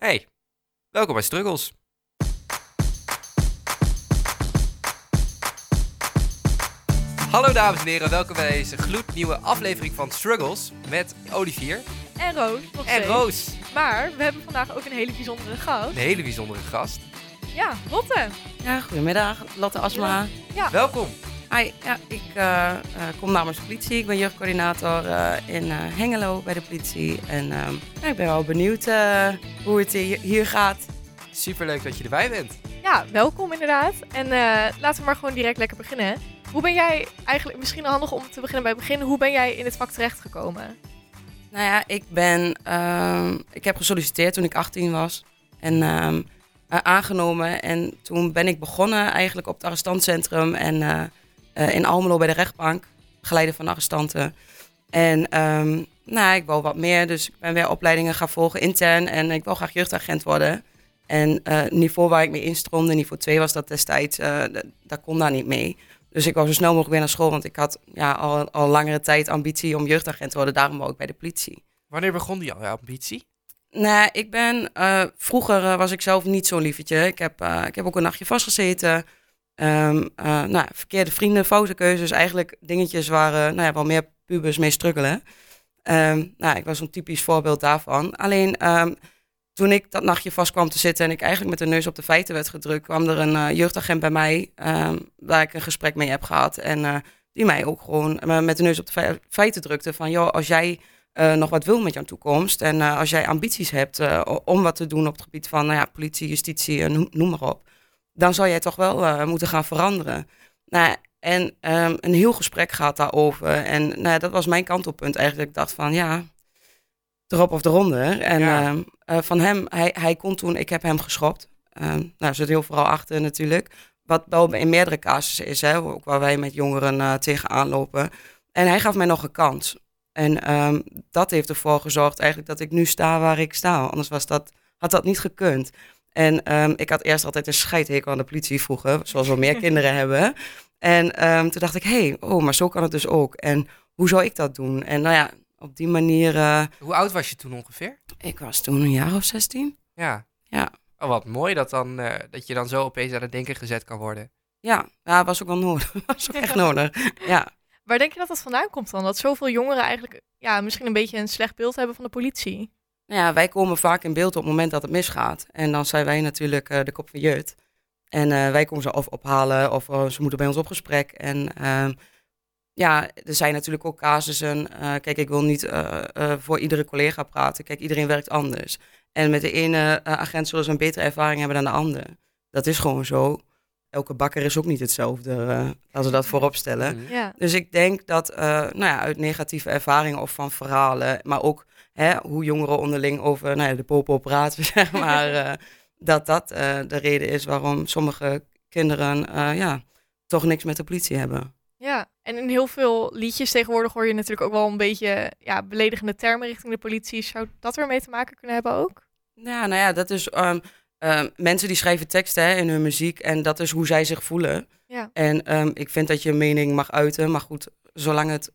Hey, welkom bij Struggles. Hallo dames en heren, welkom bij deze gloednieuwe aflevering van Struggles met Olivier En Roos. nog en steeds. Roos. Maar we hebben vandaag ook een hele bijzondere gast. Een hele bijzondere gast. Ja, Lotte. Ja, goedemiddag, Lotte Asma. Welkom. Hi, ja, ik eh, eh, kom namens de politie. Ik ben jeugdcoördinator eh, in eh, Hengelo bij de politie. En ehm, ja, ik ben wel benieuwd eh, hoe het hier, gaat. Superleuk dat je erbij bent. Ja, welkom inderdaad. En eh, laten we maar gewoon direct lekker beginnen. Hoe ben jij eigenlijk, misschien handig om te beginnen bij het begin, hoe ben jij in het vak terechtgekomen? Nou ja, ik ben, ehm, ik heb gesolliciteerd toen ik 18 was. En ehm, eh, aangenomen. En toen ben ik begonnen eigenlijk op het arrestantcentrum. En eh, eh, in Almelo bij de rechtbank. Geleider van arrestanten. En ehm, nou, ik wou wat meer. Dus ik ben weer opleidingen gaan volgen intern. En ik wil graag jeugdagent worden. En eh, het niveau waar ik mee instroomde, niveau 2 was dat destijds, eh, d- daar kon daar niet mee. Dus ik wou zo snel mogelijk weer naar school, want ik had ja, al, al langere tijd ambitie om jeugdagent te worden. Daarom wou ik bij de politie. Wanneer begon die ambitie? Nou, ik ben, eh, vroeger eh, was ik zelf niet zo'n lievetje. Ik heb, eh, ik heb ook een nachtje vastgezeten. Ehm, eh, nou, verkeerde vrienden, foute keuzes, eigenlijk dingetjes waar eh, nou ja, wel meer pubers mee struggelen. Ehm, nou, ik was een typisch voorbeeld daarvan. Alleen ehm, toen ik dat nachtje vast kwam te zitten en ik eigenlijk met de neus op de feiten werd gedrukt, kwam er een eh, jeugdagent bij mij waar ik een gesprek mee heb gehad. En die mij ook gewoon met de neus op de fe- feiten drukte van, joh, als jij nog wat wil met jouw toekomst en als jij ambities hebt om wat te doen op het gebied van nou ja, politie, justitie, noem maar op, dan zou jij toch wel eh, moeten gaan veranderen. Nou, en ehm, een heel gesprek gaat daarover. En nou, ja, dat was mijn kantelpunt eigenlijk. Ik dacht van ja, erop of eronder. En Ja. ehm, eh, van hem, hij, hij kon toen, ik heb hem geschopt. Ehm nou, zit heel vooral achter natuurlijk. Wat wel in meerdere casussen is, hè, ook waar wij met jongeren eh, tegenaan lopen. En hij gaf mij nog een kans. En dat heeft ervoor gezorgd eigenlijk dat ik nu sta waar ik sta. Anders was dat, had dat niet gekund. En ehm, ik had eerst altijd een scheidhekel aan de politie vroeger, zoals wel meer kinderen hebben. En ehm, toen dacht ik, hé, hey, oh, maar zo kan het dus ook. En hoe zou ik dat doen? En nou ja, op die manier, eh, Hoe oud was je toen ongeveer? ik was toen een jaar of 16. Ja. Ja. Oh, wat mooi dat, dan, eh, dat je dan zo opeens aan het denken gezet kan worden. Ja, ja was ook wel nodig. was ook echt nodig. Ja. Waar denk je dat dat vandaan komt dan? Dat zoveel jongeren eigenlijk ja, misschien een beetje een slecht beeld hebben van de politie. Nou ja, wij komen vaak in beeld op het moment dat het misgaat. En dan zijn wij natuurlijk eh, de kop van jeugd. En eh, wij komen ze of ophalen of eh, ze moeten bij ons op gesprek. En ehm, ja, er zijn natuurlijk ook casussen. eh, kijk, ik wil niet eh, eh, voor iedere collega praten. Kijk, iedereen werkt anders. En met de ene eh, agent zullen ze een betere ervaring hebben dan de ander. Dat is gewoon zo. Elke bakker is ook niet hetzelfde, eh, als we dat voorop stellen. Mhm. Ja. Dus ik denk dat eh, nou ja, uit negatieve ervaringen of van verhalen, maar ook hè, hoe jongeren onderling over nou ja, de popo praten, zeg maar, eh, dat dat eh, de reden is waarom sommige kinderen eh, ja, toch niks met de politie hebben. Ja, en in heel veel liedjes tegenwoordig hoor je natuurlijk ook wel een beetje ja, beledigende termen richting de politie. Zou dat er mee te maken kunnen hebben ook? Ja, nou ja, dat is ehm, mensen die schrijven teksten hè, in hun muziek en dat is hoe zij zich voelen. Ja. En ehm, ik vind dat je een mening mag uiten, maar goed, zolang het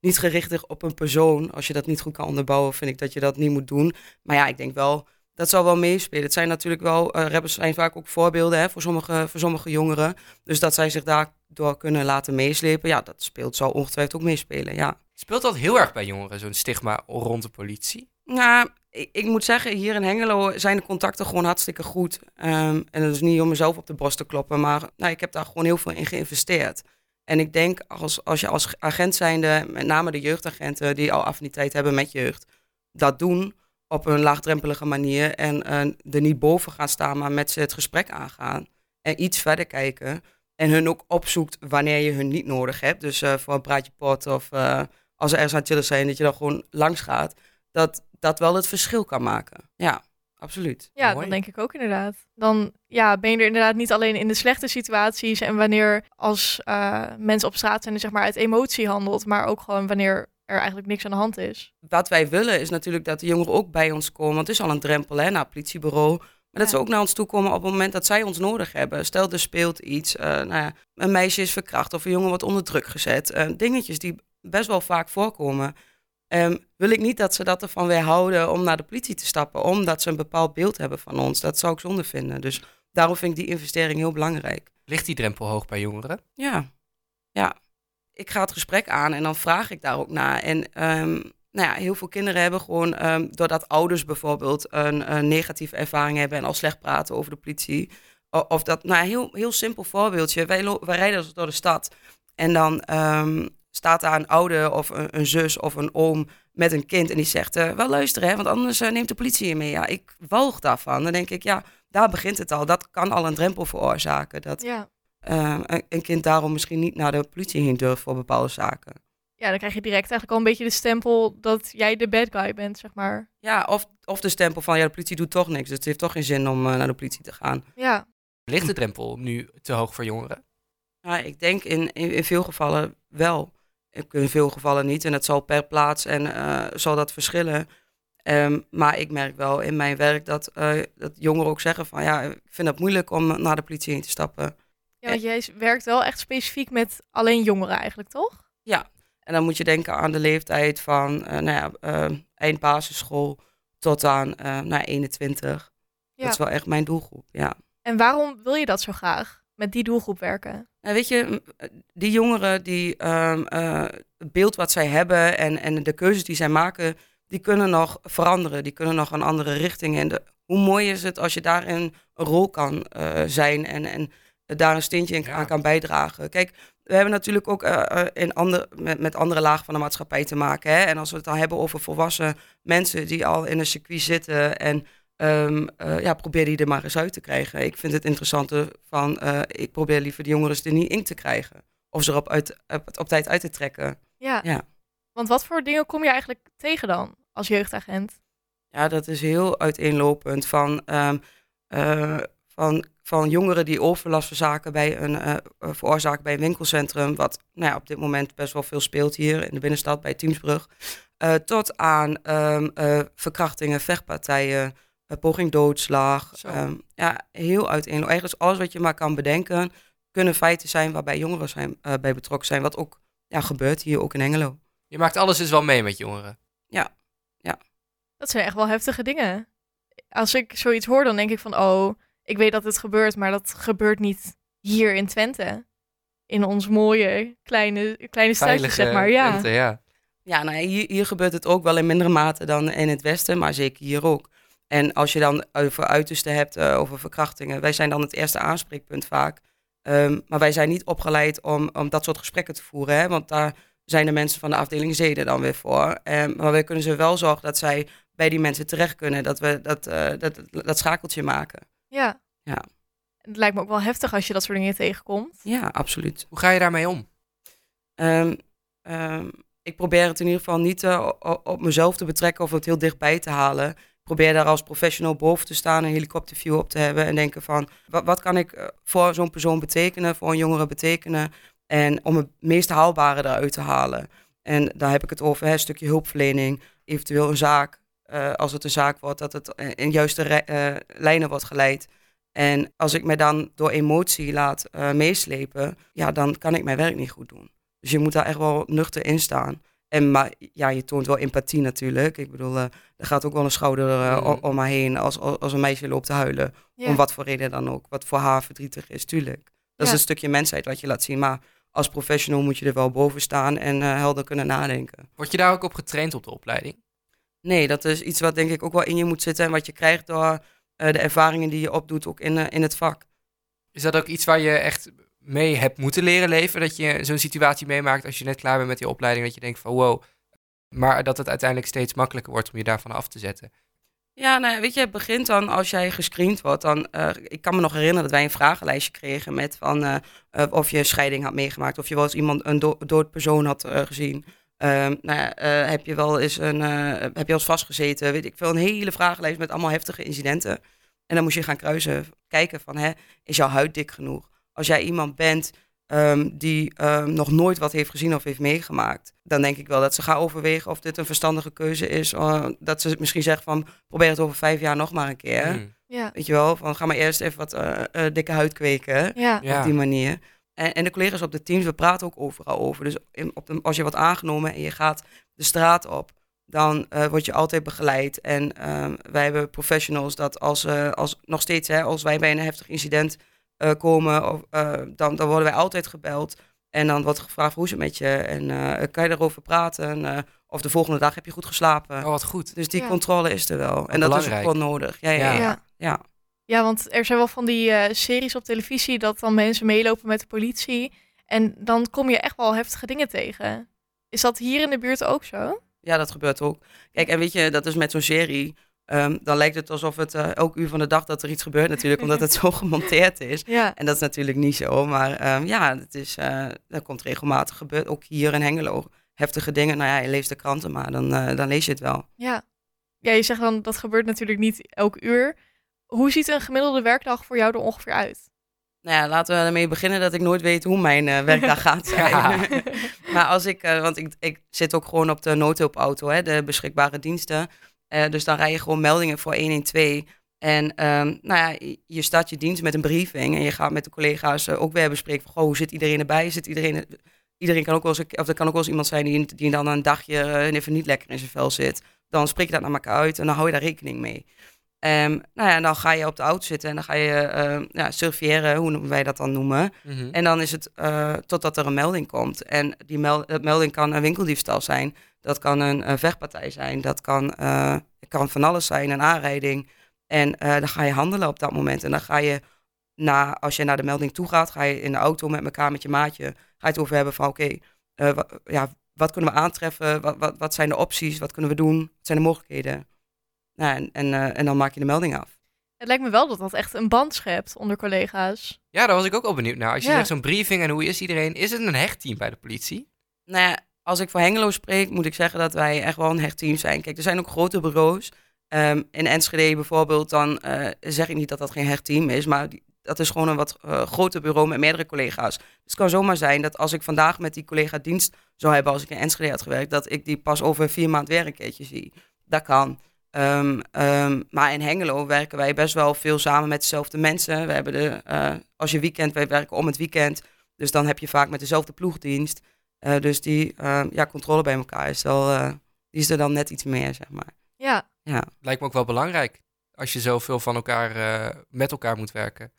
niet gericht is op een persoon, als je dat niet goed kan onderbouwen, vind ik dat je dat niet moet doen. Maar ja, ik denk wel, dat zal wel meespelen. Het zijn natuurlijk wel, eh, rappers zijn vaak ook voorbeelden hè, voor, sommige, voor sommige jongeren. Dus dat zij zich daardoor kunnen laten meeslepen, ja, dat speelt, zal ongetwijfeld ook meespelen, ja. Speelt dat heel erg bij jongeren, zo'n stigma rond de politie? Nou, ik, ik moet zeggen, hier in Hengelo zijn de contacten gewoon hartstikke goed. Ehm, en dat is niet om mezelf op de borst te kloppen, maar nou, ik heb daar gewoon heel veel in geïnvesteerd. En ik denk, als, als je als agent zijnde, met name de jeugdagenten die al affiniteit hebben met jeugd, dat doen op een laagdrempelige manier en eh, er niet boven gaan staan, maar met ze het gesprek aangaan en iets verder kijken. En hun ook opzoekt wanneer je hun niet nodig hebt. Dus eh, voor een praatje pot of eh, als ze ergens aan chillen zijn, dat je dan gewoon langs gaat dat dat wel het verschil kan maken. Ja, absoluut. Ja, Mooi. dat denk ik ook inderdaad. Dan ja, ben je er inderdaad niet alleen in de slechte situaties en wanneer als eh, mensen op straat zijn, zeg maar uit emotie handelt, maar ook gewoon wanneer er eigenlijk niks aan de hand is. Wat wij willen is natuurlijk dat de jongeren ook bij ons komen. Want het is al een drempel hè, naar het politiebureau. Maar dat Ja. ze ook naar ons toe komen op het moment dat zij ons nodig hebben. Stel, er speelt iets. eh, nou ja, een meisje is verkracht of een jongen wordt onder druk gezet. eh, dingetjes die best wel vaak voorkomen. Ehm, wil ik niet dat ze dat ervan weerhouden om naar de politie te stappen, omdat ze een bepaald beeld hebben van ons. Dat zou ik zonde vinden. Dus daarom vind ik die investering heel belangrijk. Ligt die drempel hoog bij jongeren? Ja, ja. Ik ga het gesprek aan en dan vraag ik daar ook naar. En ehm, nou ja, heel veel kinderen hebben gewoon, ehm, doordat ouders bijvoorbeeld een, een, negatieve ervaring hebben en al slecht praten over de politie. Of dat, nou, heel, heel simpel voorbeeldje. Wij, wij rijden door de stad en dan staat daar een ouder of een, een, zus of een oom met een kind en die zegt, uh, wel luisteren, hè, want anders uh, neemt de politie je mee. Ja, ik walg daarvan. Dan denk ik, ja, daar begint het al. Dat kan al een drempel veroorzaken. Dat Ja. uh, een, een kind daarom misschien niet naar de politie heen durft voor bepaalde zaken. ja, dan krijg je direct eigenlijk al een beetje de stempel dat jij de bad guy bent, zeg maar. Ja, of, of de stempel van ja, de politie doet toch niks. Dus het heeft toch geen zin om uh, naar de politie te gaan. Ja, Ligt de drempel nu te hoog voor jongeren? Ja, ik denk in, in, in veel gevallen wel. Ik- In veel gevallen niet. En het zal per plaats en uh, zal dat verschillen. Ehm, maar ik merk wel in mijn werk dat, uh, dat jongeren ook zeggen van ja, ik vind het moeilijk om naar de politie heen te stappen. ja want jij werkt wel echt specifiek met alleen jongeren eigenlijk, toch? En dan moet je denken aan de leeftijd van uh, nou ja, eind basisschool tot aan nou, 21. Ja. Dat is wel echt mijn doelgroep, ja. En waarom wil je dat zo graag, met die doelgroep werken? Nou, weet je, die jongeren, die, um, uh, het beeld wat zij hebben en, en de keuzes die zij maken, die kunnen nog veranderen. Die kunnen nog een andere richting in. De, hoe mooi is het als je daarin een rol kan uh, zijn en, en daar een steentje in, Ja. aan kan bijdragen. Kijk, we hebben natuurlijk ook uh, in ander, met, met andere lagen van de maatschappij te maken. Hè? En als we het dan hebben over volwassen mensen die al in een circuit zitten en um, uh, ja, probeer die er maar eens uit te krijgen. Ik vind het interessante van, uh, ik probeer liever de jongeren er niet in te krijgen. Of ze erop uit, op, op tijd uit te trekken. Ja. Ja. Want wat voor dingen kom je eigenlijk tegen dan als jeugdagent? Ja, dat is heel uiteenlopend van, um, uh, van, van jongeren die overlast verzaken bij een, veroorzaken bij een winkelcentrum. Wat nou ja, op dit moment best wel veel speelt hier in de binnenstad bij Teamsbrug. Tot aan um, uh, verkrachtingen, vechtpartijen, poging doodslag. Um, ja, heel uiteenlopend. Eigenlijk alles wat je maar kan bedenken, kunnen feiten zijn waarbij jongeren zijn, uh, bij betrokken zijn. Wat ook ja, gebeurt hier ook in Engelo. Je maakt alles dus wel mee met jongeren. Ja, ja. Dat zijn echt wel heftige dingen. Als ik zoiets hoor, dan denk ik van, oh, ik weet dat het gebeurt, maar dat gebeurt niet hier in Twente. In ons mooie kleine, kleine stadje, zeg maar. Ja. Twente, ja. Ja, nou, hier, hier gebeurt het ook wel in mindere mate dan in het westen, maar zeker hier ook. En als je dan over uitersten hebt, uh, over verkrachtingen, wij zijn dan het eerste aanspreekpunt vaak. Um, maar wij zijn niet opgeleid om, om dat soort gesprekken te voeren, hè? want daar zijn de mensen van de afdeling zeden dan weer voor. Um, maar wij kunnen ze wel zorgen dat zij bij die mensen terecht kunnen, dat we dat, uh, dat, dat schakeltje maken. Ja. ja. Het lijkt me ook wel heftig als je dat soort dingen tegenkomt. Ja, absoluut. Hoe ga je daarmee om? Um, um, ik probeer het in ieder geval niet uh, op mezelf te betrekken of het heel dichtbij te halen. Probeer daar als professional boven te staan, een helikopterview op te hebben en denken van wat, wat kan ik uh, voor zo'n persoon betekenen, voor een jongere betekenen en om het meest haalbare eruit te halen. En daar heb ik het over, een stukje hulpverlening, eventueel een zaak, uh, als het een zaak wordt, dat het in juiste lijnen wordt geleid. En als ik mij dan door emotie laat meeslepen, ja, dan kan ik mijn werk niet goed doen. Dus je moet daar echt wel nuchter in staan. En maar ja, je toont wel empathie natuurlijk. Ik bedoel, uh, er gaat ook wel een schouder uh, mm. om me heen als, als een meisje loopt te huilen. Ja. Om wat voor reden dan ook. Wat voor haar verdrietig is, tuurlijk. Dat ja. is een stukje mensheid wat je laat zien. Maar als professional moet je er wel boven staan en uh, helder kunnen nadenken. Word je daar ook op getraind op de opleiding? Nee, dat is iets wat denk ik ook wel in je moet zitten. En wat je krijgt door de ervaringen die je opdoet ook in, in het vak. Is dat ook iets waar je echt mee hebt moeten leren leven? Dat je zo'n situatie meemaakt als je net klaar bent met die opleiding, dat je denkt van wow, maar dat het uiteindelijk steeds makkelijker wordt om je daarvan af te zetten. Ja, nou, weet je, het begint dan als jij gescreend wordt. Dan, uh, ik kan me nog herinneren dat wij een vragenlijstje kregen met van uh, uh, of je een scheiding had meegemaakt, of je wel eens iemand een do dood persoon had gezien. nou ja, heb je wel eens een, heb je eens vastgezeten? Weet ik veel, een hele vragenlijst met allemaal heftige incidenten. En dan moest je gaan kruisen, kijken van, hè, is jouw huid dik genoeg? Als jij iemand bent um, die um, nog nooit wat heeft gezien of heeft meegemaakt, dan denk ik wel dat ze gaan overwegen of dit een verstandige keuze is. Uh, dat ze misschien zeggen van probeer het over vijf jaar nog maar een keer. Mm. Ja. Weet je wel, van ga maar eerst even wat uh, uh, dikke huid kweken. Ja. Op die manier. En, en, de collega's op de teams, we praten ook overal over. Dus in, op de, als je wordt aangenomen en je gaat de straat op, dan eh, word je altijd begeleid. En ehm, wij hebben professionals dat als, uh, als nog steeds, hè, als wij bij een heftig incident uh, komen, of, dan, dan worden wij altijd gebeld. En dan wordt gevraagd hoe is het met je en kan je erover praten? of de volgende dag heb je goed geslapen. Oh, wat goed. Dus die controle is er wel. en dat is ook wel nodig. Ja, ja, ja. ja. ja. want er zijn wel van die series op televisie dat dan mensen meelopen met de politie. En dan kom je echt wel heftige dingen tegen. Is dat hier in de buurt ook zo? Ja, dat gebeurt ook. Kijk, en weet je, dat is met zo'n serie. Ehm, dan lijkt het alsof het uh, elk uur van de dag dat er iets gebeurt natuurlijk, omdat het zo gemonteerd is. Ja. En dat is natuurlijk niet zo. Maar ehm, ja, het is, uh, dat komt regelmatig gebeurd. Ook hier in Hengelo. Heftige dingen. Nou ja, je leest de kranten, maar dan, uh, dan lees je het wel. Ja. ja, je zegt dan dat gebeurt natuurlijk niet elk uur. Hoe ziet een gemiddelde werkdag voor jou er ongeveer uit? Nou ja, laten we ermee beginnen dat ik nooit weet hoe mijn uh, werkdag gaat zijn. maar als ik, uh, want ik, ik zit ook gewoon op de noodhulpauto, hè, de beschikbare diensten. Uh, dus dan rij je gewoon meldingen voor 112. En um, nou ja, je start je dienst met een briefing en je gaat met de collega's ook weer bespreken van, goh, hoe zit iedereen erbij? Zit iedereen, iedereen kan ook wel eens, of er kan ook wel eens iemand zijn die, die dan een dagje even niet lekker in zijn vel zit. Dan spreek je dat naar elkaar uit en dan hou je daar rekening mee. Um, nou ja, dan ga je op de auto zitten en dan ga je uh, ja, surveilleren, hoe wij dat dan noemen. Mm En dan is het uh, totdat er een melding komt. En die meld melding kan een winkeldiefstal zijn, dat kan een, een vechtpartij zijn, dat kan, uh, kan van alles zijn, een aanrijding. En dan ga je handelen op dat moment. En dan ga je, na, als je naar de melding toe gaat, ga je in de auto met elkaar, met je maatje, ga je het over hebben van oké, okay, ja, wat kunnen we aantreffen, wat, wat, wat zijn de opties, wat kunnen we doen, wat zijn de mogelijkheden. Nou, en, en, uh, en dan maak je de melding af. Het lijkt me wel dat dat echt een band schept onder collega's. Ja, daar was ik ook al benieuwd naar. Als je zegt zo'n briefing en hoe is iedereen, is het een hechtteam bij de politie? Nou ja, als ik voor Hengelo spreek, moet ik zeggen dat wij echt wel een hechtteam zijn. Kijk, er zijn ook grote bureaus. Um, in Enschede bijvoorbeeld, dan uh, zeg ik niet dat dat geen hechtteam is, maar dat is gewoon een wat uh, groter bureau met meerdere collega's. Dus het kan zomaar zijn dat als ik vandaag met die collega dienst zou hebben als ik in Enschede had gewerkt, dat ik die pas over vier maanden weer een keertje zie. Dat kan. Um, um, maar in Hengelo werken wij best wel veel samen met dezelfde mensen. We hebben de, uh, als je weekend, wij werken om het weekend. Dus dan heb je vaak met dezelfde ploegdienst. Uh, dus die uh, ja, controle bij elkaar is, wel, die is er dan net iets meer, zeg maar. Ja. ja. Lijkt me ook wel belangrijk als je zoveel van elkaar met elkaar moet werken.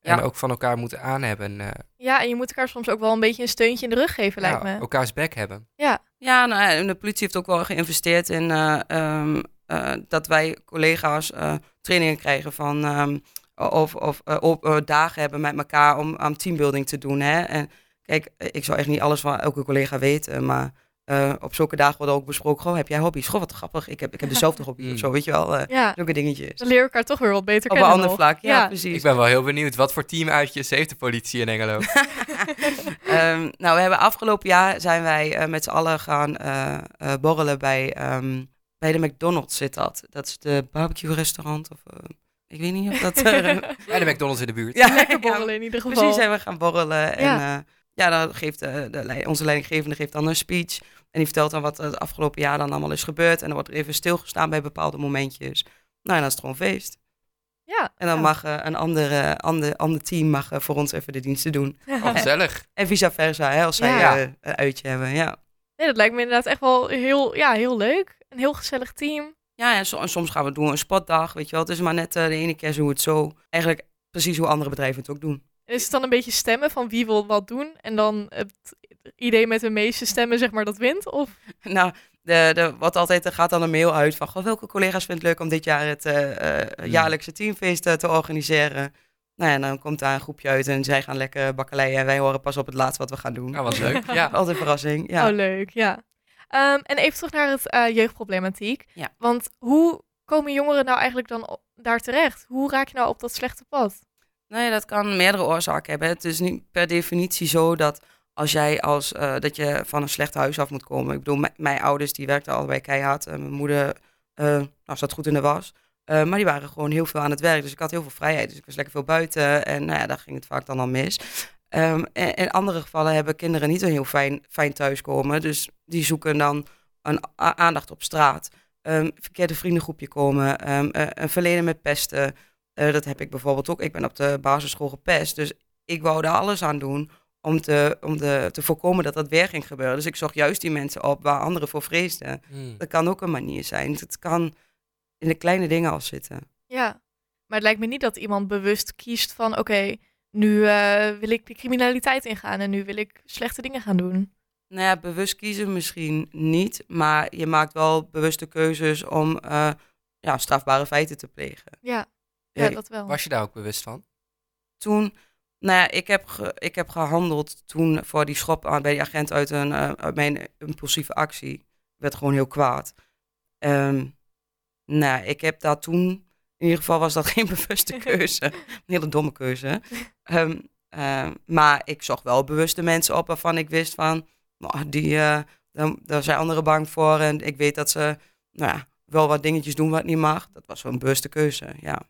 En ook van elkaar moet aanhebben. Ja, en je moet elkaar soms ook wel een beetje een steuntje in de rug geven, lijkt me. elkaars bek hebben. Ja. Ja, nou, en de politie heeft ook wel geïnvesteerd in um, uh, dat wij collega's uh, trainingen krijgen van um, of, of uh, op, dagen hebben met elkaar om aan teambuilding te doen. Hè? En kijk, ik zou echt niet alles van elke collega weten, maar op zulke dagen wordt ook besproken, goh, heb jij hobby's? Goh, wat grappig, ik heb, ik heb dezelfde hobby of zo, weet je wel. ja. Zulke dingetjes. Dan leer elkaar toch weer wat beter Op kennen. Op een ander vlak, ja, precies. Ik ben wel heel benieuwd, wat voor teamuitjes heeft de politie in Engelo? um, nou, we hebben afgelopen jaar zijn wij met z'n allen gaan borrelen bij... Um, bij de McDonald's zit dat. Dat is de barbecue restaurant. Of, uh, ik weet niet of dat... Uh, bij de McDonald's in de buurt. Ja, lekker borrelen in ieder geval. Precies, zijn we gaan borrelen. En ja, dan geeft de, de, onze leidinggevende geeft dan een speech. En die vertelt dan wat het afgelopen jaar dan allemaal is gebeurd. En dan wordt er even stilgestaan bij bepaalde momentjes. Nou, en dan is het gewoon feest. Ja. En dan ja. mag uh, een ander, ander, ander team mag, uh, voor ons even de diensten doen. Oh, gezellig. En, en vice versa, hè, als zij ja. uh, een uitje hebben, ja. Nee, dat lijkt me inderdaad echt wel heel, ja, heel leuk. Een heel gezellig team. Ja, en, so, en soms gaan we doen een spotdag, weet je wel. Het is maar net de ene keer zo het zo. Eigenlijk precies hoe andere bedrijven het ook doen. En is het dan een beetje stemmen van wie wil wat doen? En dan het idee met de meeste stemmen, zeg maar, dat wint? Of? Nou, de, de, wat altijd, er gaat dan een mail uit van... Goh, welke collega's vindt het leuk om dit jaar het uh, uh, jaarlijkse teamfeest uh, te organiseren? Nou ja, dan komt daar een groepje uit en zij gaan lekker bakkeleien. En wij horen pas op het laatst wat we gaan doen. Ja, wat leuk. Ja. Altijd een verrassing. Ja. Oh, leuk, ja. Um, en even terug naar het uh, jeugdproblematiek. Ja. Want hoe komen jongeren nou eigenlijk dan op, daar terecht? Hoe raak je nou op dat slechte pad? Nou ja, dat kan meerdere oorzaken hebben. Het is niet per definitie zo dat als jij als uh, dat je van een slecht huis af moet komen. Ik bedoel, mijn ouders die werkten allebei keihard. En mijn moeder uh, nou, zat goed in de was. Uh, maar die waren gewoon heel veel aan het werk. Dus ik had heel veel vrijheid. Dus ik was lekker veel buiten. En nou ja, daar ging het vaak dan al mis. Um, en in andere gevallen hebben kinderen niet een heel fijn, fijn thuiskomen. Dus die zoeken dan een aandacht op straat. Um, verkeerde vriendengroepje komen. Uh, een verleden met pesten. Uh, dat heb ik bijvoorbeeld ook. Ik ben op de basisschool gepest. Dus ik wou daar alles aan doen om, te, om de, te voorkomen dat dat weer ging gebeuren. Dus ik zocht juist die mensen op waar anderen voor vreesden. Hmm. Dat kan ook een manier zijn. Het kan in de kleine dingen al zitten. Ja, maar het lijkt me niet dat iemand bewust kiest van oké, nu eh, wil ik de criminaliteit ingaan en nu wil ik slechte dingen gaan doen. Nou ja, bewust kiezen misschien niet, maar je maakt wel bewuste keuzes om eh, ja, strafbare feiten te plegen. Ja, ja dat wel. Was je daar ook bewust van? toen, nou ja, ik heb, ge- ik heb gehandeld toen voor die schop aan bij die agent uit, een, eh, uit mijn impulsieve actie. Ik werd gewoon heel kwaad. Ehm, nou, ik heb dat toen, in ieder geval was dat geen bewuste keuze. Een hele domme keuze. Ehm, ehm, maar ik zocht wel bewuste mensen op waarvan ik wist van, nou, die, eh, daar, daar zijn anderen bang voor. En ik weet dat ze, nou ja, wel wat dingetjes doen wat niet mag. Dat was wel een bewuste keuze, ja.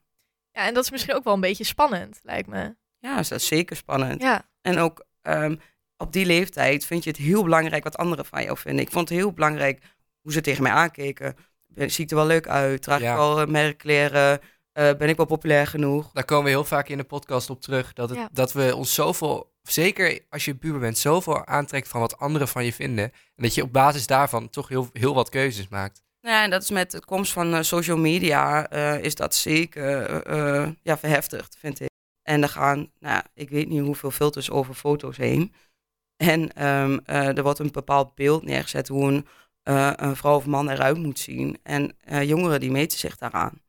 Ja, en dat is misschien ook wel een beetje spannend, lijkt me. Ja, dat is zeker spannend. Ja, En ook ehm, op die leeftijd vind je het heel belangrijk wat anderen van jou vinden. Ik vond het heel belangrijk hoe ze tegen mij aankeken. Ben, zie ik er wel leuk uit? Draag Ja. ik wel eh, merkkleren? Eh, ben ik wel populair genoeg? Daar komen we heel vaak in de podcast op terug. Dat, het, Ja. dat we ons zoveel, zeker als je puber bent, zoveel aantrekt van wat anderen van je vinden. En dat je op basis daarvan toch heel, heel wat keuzes maakt. Nou Ja, en dat is met de komst van eh, social media eh, is dat zeker eh, ja, verheftigd, vind ik. En er gaan, nou, ja, ik weet niet hoeveel filters over foto's heen. En ehm, eh, er wordt een bepaald beeld neergezet hoe een, eh, een vrouw of man eruit moet zien. En eh, jongeren die meten zich daaraan.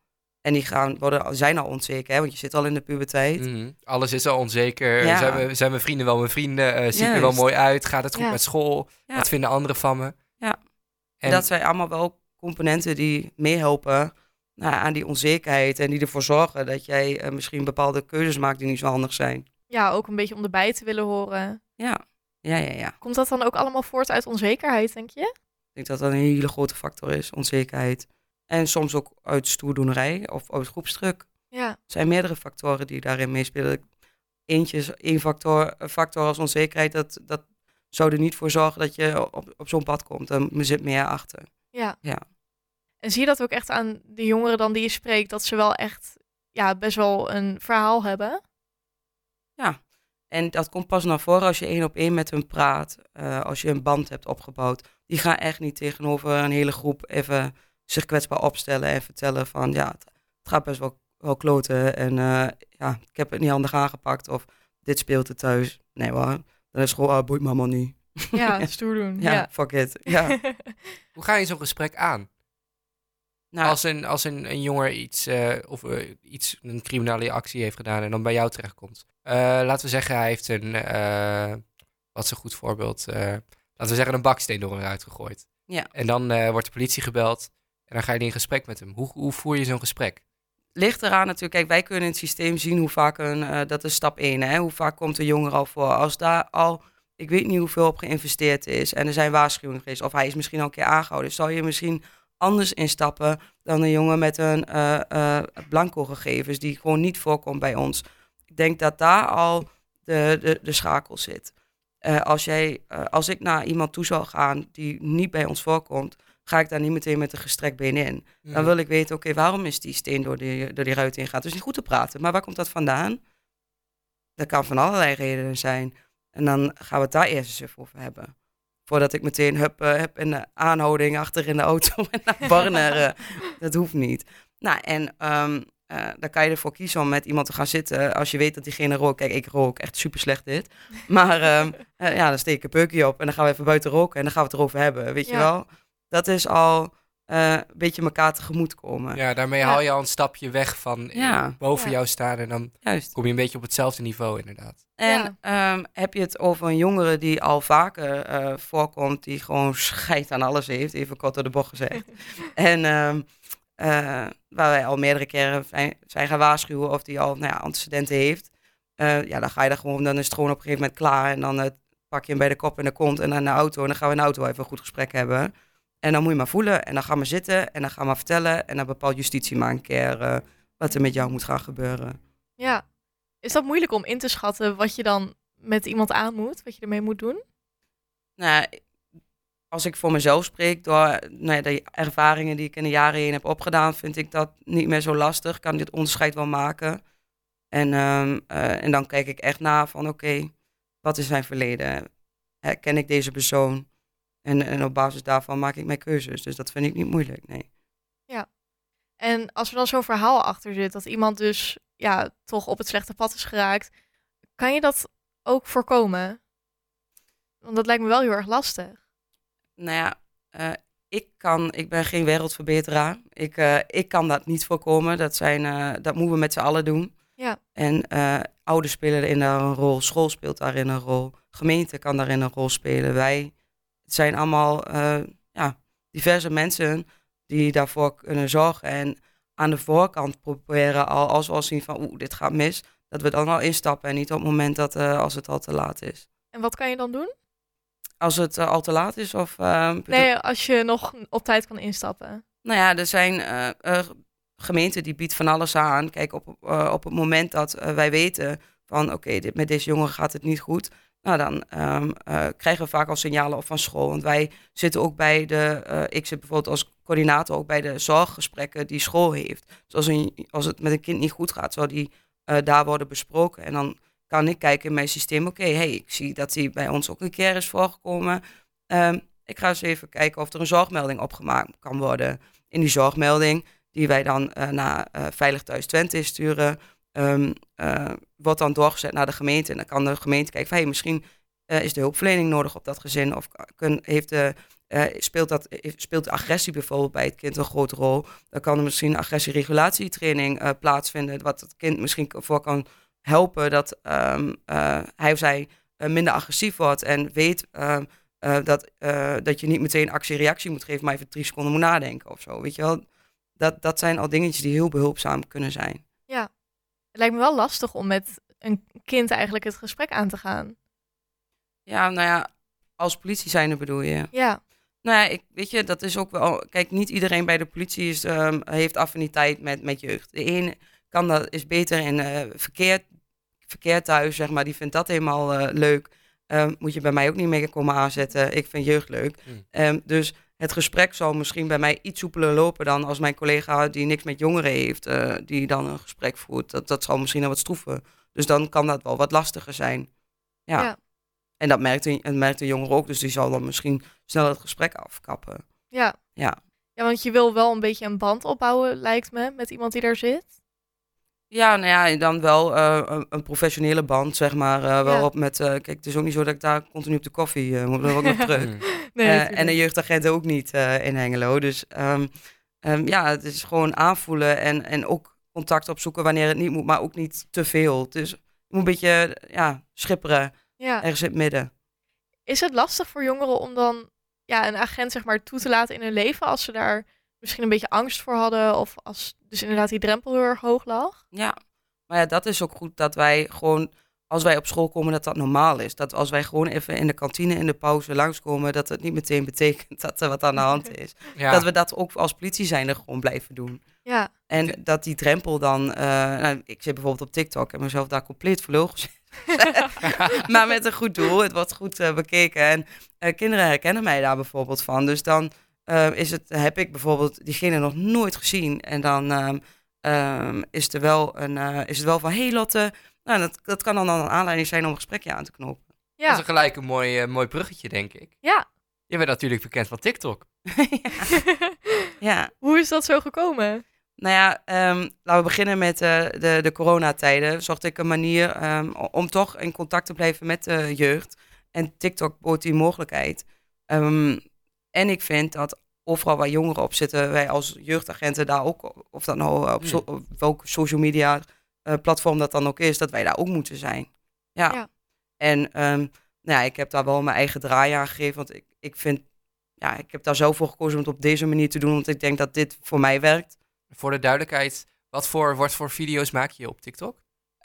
En die gaan, worden, zijn al onzeker, hè, want je zit al in de puberteit. Mhm. Alles is al onzeker. Ja. Zijn, we, zijn mijn vrienden wel mijn vrienden? Eh zie ik er wel mooi uit? Gaat het goed Ja. met school? Ja. Wat vinden anderen van me? Ja. En Dat zijn allemaal wel componenten die meehelpen nou, aan die onzekerheid. En die ervoor zorgen dat jij eh, misschien bepaalde keuzes maakt die niet zo handig zijn. ja, ook een beetje om erbij te willen horen. Ja, ja, ja, ja. Komt dat dan ook allemaal voort uit onzekerheid, denk je? Ik denk dat dat een hele grote factor is, onzekerheid. En soms ook uit stoerdoenerij of uit groepsdruk. Ja, Er zijn meerdere factoren die daarin meespelen. Eentje is één factor, een factor als onzekerheid, dat, dat zou er niet voor zorgen dat je op, op zo'n pad komt. Dan zit meer achter. Ja. Ja. En zie je dat ook echt aan de jongeren dan die je spreekt, dat ze wel echt ja, best wel een verhaal hebben? En dat komt pas naar voren als je één op één met hun praat. eh, als je een band hebt opgebouwd. Die gaan echt niet tegenover een hele groep even zich kwetsbaar opstellen en vertellen van ja, het, gaat best wel, wel kloten. En eh, ja, ik heb het niet handig aangepakt of dit speelt er thuis. Nee hoor, dan is gewoon, ah, boeit me allemaal niet. Ja, stoer doen. Ja, Ja. fuck it. Ja. hoe ga je zo'n gesprek aan? Nou, Als, een, als een, een jongen iets, eh, of, eh, iets, een criminele actie heeft gedaan en dan bij jou terechtkomt. Eh, laten we zeggen, hij heeft een, eh, wat is een goed voorbeeld, eh, laten we zeggen een baksteen door hem eruit gegooid. Ja. En dan eh, wordt de politie gebeld en dan ga je in gesprek met hem. Hoe, hoe voer je zo'n gesprek? ligt eraan natuurlijk, kijk, wij kunnen in het systeem zien hoe vaak een, eh, dat is stap 1, hè, hoe vaak komt een jonger al voor. Als daar al, ik weet niet hoeveel op geïnvesteerd is en er zijn waarschuwingen geweest, of hij is misschien al een keer aangehouden, zal je misschien anders instappen dan een jongen met een eh, eh, blanco gegevens die gewoon niet voorkomt bij ons. Ik denk dat daar al de, de, de schakel zit. Eh, als, jij, als ik naar iemand toe zou gaan die niet bij ons voorkomt, ga ik daar niet meteen met een gestrekt been in. Dan wil ik weten, oké, waarom is die steen door die, door die ruit heen gaat? Dus niet goed te praten, maar waar komt dat vandaan? Dat kan van allerlei redenen zijn. En dan gaan we het daar eerst eens even over hebben. Voordat ik meteen hup, eh, heb een aanhouding achter in de auto en naar Barner. eh, dat hoeft niet. Nou, en eh, dan kan je ervoor kiezen om met iemand te gaan zitten. Als je weet dat diegene rookt. Kijk, ik rook echt super slecht dit. Maar ehm, eh, ja, dan steek ik een peukje op en dan gaan we even buiten roken en dan gaan we het erover hebben. Weet je wel? Dat is al eh, een beetje elkaar tegemoet komen. Ja, daarmee Ja. haal je al een stapje weg van Ja. boven Ja. jou staan en dan Juist. kom je een beetje op hetzelfde niveau inderdaad. En ehm, heb je het over een jongere die al vaker eh, voorkomt, die gewoon scheid aan alles heeft, even kort door de bocht gezegd. en ehm, eh, waar wij al meerdere keren zijn, gaan waarschuwen of die al nou ja, antecedenten heeft. Eh, ja, dan ga je daar gewoon, dan is het gewoon op een gegeven moment klaar. En dan pak je hem bij de kop en de kont en dan naar de auto. En dan gaan we in de auto even een goed gesprek hebben. En dan moet je maar voelen. En dan gaan we zitten en dan gaan we maar vertellen. En dan bepaalt justitie maar een keer eh, wat er met jou moet gaan gebeuren. Ja. Is dat moeilijk om in te schatten wat je dan met iemand aan moet? Wat je ermee moet doen? Nou, als ik voor mezelf spreek, door nou ja, de ervaringen die ik in de jaren heen heb opgedaan, vind ik dat niet meer zo lastig. Kan dit onderscheid wel maken. En, ehm, eh, en dan kijk ik echt na van oké, wat is zijn verleden? Ken ik deze persoon? En, en op basis daarvan maak ik mijn keuzes. Dus dat vind ik niet moeilijk, nee. Ja. En als er dan zo'n verhaal achter zit, dat iemand dus ja, toch op het slechte pad is geraakt, kan je dat ook voorkomen? Want dat lijkt me wel heel erg lastig. Nou ja, uh, ik, kan, ik ben geen wereldverbeteraar. Ik, uh, ik kan dat niet voorkomen. Dat, zijn, uh, dat moeten we met z'n allen doen. Ja. En ouders spelen erin daar een rol, school speelt daarin een rol, gemeente kan daarin een rol spelen. Wij het zijn allemaal ja, diverse mensen die daarvoor kunnen zorgen. En aan de voorkant proberen al, als we al zien van oeh, dit gaat mis, dat we dan al instappen en niet op het moment dat als het al te laat is. En wat kan je dan doen? Als het uh, al te laat is? Of, nee, als je nog op tijd kan instappen. Nou ja, er zijn gemeenten die biedt van alles aan. Kijk, op, op het moment dat wij weten van oké, dit met deze jongen gaat het niet goed. Nou, dan um, krijgen we vaak al signalen op van school. Want wij zitten ook bij de, ik zit bijvoorbeeld als coördinator ook bij de zorggesprekken die school heeft. Dus als, een, als het met een kind niet goed gaat, zal die daar worden besproken. En dan kan ik kijken in mijn systeem, oké, hey, ik zie dat hij bij ons ook een keer is voorgekomen. Um, ik ga eens even kijken of er een zorgmelding opgemaakt kan worden. In die zorgmelding, die wij dan naar Veilig Thuis Twente sturen, um, wordt dan doorgezet naar de gemeente. En dan kan de gemeente kijken van, hey, misschien is de hulpverlening nodig op dat gezin. Of kun, heeft de, speelt, dat, speelt de agressie bijvoorbeeld bij het kind een grote rol. Dan kan er misschien agressieregulatietraining plaatsvinden, wat het kind misschien voor kan helpen dat uh, hij of zij minder agressief wordt en weet uh, dat, dat je niet meteen actie-reactie moet geven, maar even drie seconden moet nadenken of zo. Weet je wel? Dat, dat zijn al dingetjes die heel behulpzaam kunnen zijn. Het lijkt me wel lastig om met een kind eigenlijk het gesprek aan te gaan. Ja, nou ja, als politie zijnde bedoel je? Ja. Nou ja, ik, weet je, dat is ook wel... Kijk, niet iedereen bij de politie is, um, heeft affiniteit met, met jeugd. De een kan dat, is beter in uh, verkeer verkeer thuis, zeg maar, die vindt dat helemaal uh, leuk. Um, moet je bij mij ook niet mee komen aanzetten. Ik vind jeugd leuk. Mm. Um, dus het gesprek zal misschien bij mij iets soepeler lopen dan als mijn collega die niks met jongeren heeft, uh, die dan een gesprek voert. Dat, dat zal misschien wel wat stroeven. Dus dan kan dat wel wat lastiger zijn. Ja. ja. En dat merkt, een, merkt de jongere ook, dus die zal dan misschien snel het gesprek afkappen. Ja. Ja. Ja, want je wil wel een beetje een band opbouwen, lijkt me, met iemand die daar zit. Ja, nou ja, dan wel uh, een, een, professionele band, zeg maar. Uh, wel ja. op met, uh, kijk, het is ook niet zo dat ik daar continu op de koffie moet, ook nog terug. Hmm. nee, en een jeugdagent ook niet in Hengelo. Dus um, um, ja, het is gewoon aanvoelen en, en ook contact opzoeken wanneer het niet moet, maar ook niet te veel. Dus je moet een beetje, ja, schipperen, ja. ergens in het midden. Is het lastig voor jongeren om dan ja, een agent, zeg maar, toe te laten in hun leven als ze daar misschien een beetje angst voor hadden. Of als dus inderdaad die drempel heel erg hoog lag. Ja, maar ja, dat is ook goed dat wij gewoon, als wij op school komen, dat dat normaal is. Dat als wij gewoon even in de kantine in de pauze langskomen, dat het niet meteen betekent dat er wat aan de hand is. Ja. Dat we dat ook als politie zijn er gewoon blijven doen. Ja. En dat die drempel dan, uh, nou, ik zit bijvoorbeeld op TikTok en mezelf daar compleet verloren maar met een goed doel, het wordt goed uh, bekeken. En uh, kinderen herkennen mij daar bijvoorbeeld van. Dus dan uh, is het, heb ik bijvoorbeeld diegene nog nooit gezien. En dan um, um, is, er wel een, uh, is het wel van, hé hey Lotte, nou, dat, dat kan dan een aanleiding zijn om een gesprekje aan te knopen. Ja. Dat is gelijk een mooi, uh, mooi bruggetje, denk ik. Ja. Je bent natuurlijk bekend van TikTok. ja. ja. Hoe is dat zo gekomen? Nou ja, um, laten we beginnen met uh, de, de coronatijden. Zocht ik een manier um, om toch in contact te blijven met de jeugd. En TikTok bood die mogelijkheid. Um, en ik vind dat overal waar jongeren op zitten, wij als jeugdagenten daar ook, of dat nou op, so, op welke social media uh, platform dat dan ook is, dat wij daar ook moeten zijn. Ja. ja. En um, nou ja, ik heb daar wel mijn eigen draai aan gegeven, want ik, ik vind, ja, ik heb daar zelf voor gekozen om het op deze manier te doen, want ik denk dat dit voor mij werkt. Voor de duidelijkheid, wat voor, wat voor video's maak je op TikTok?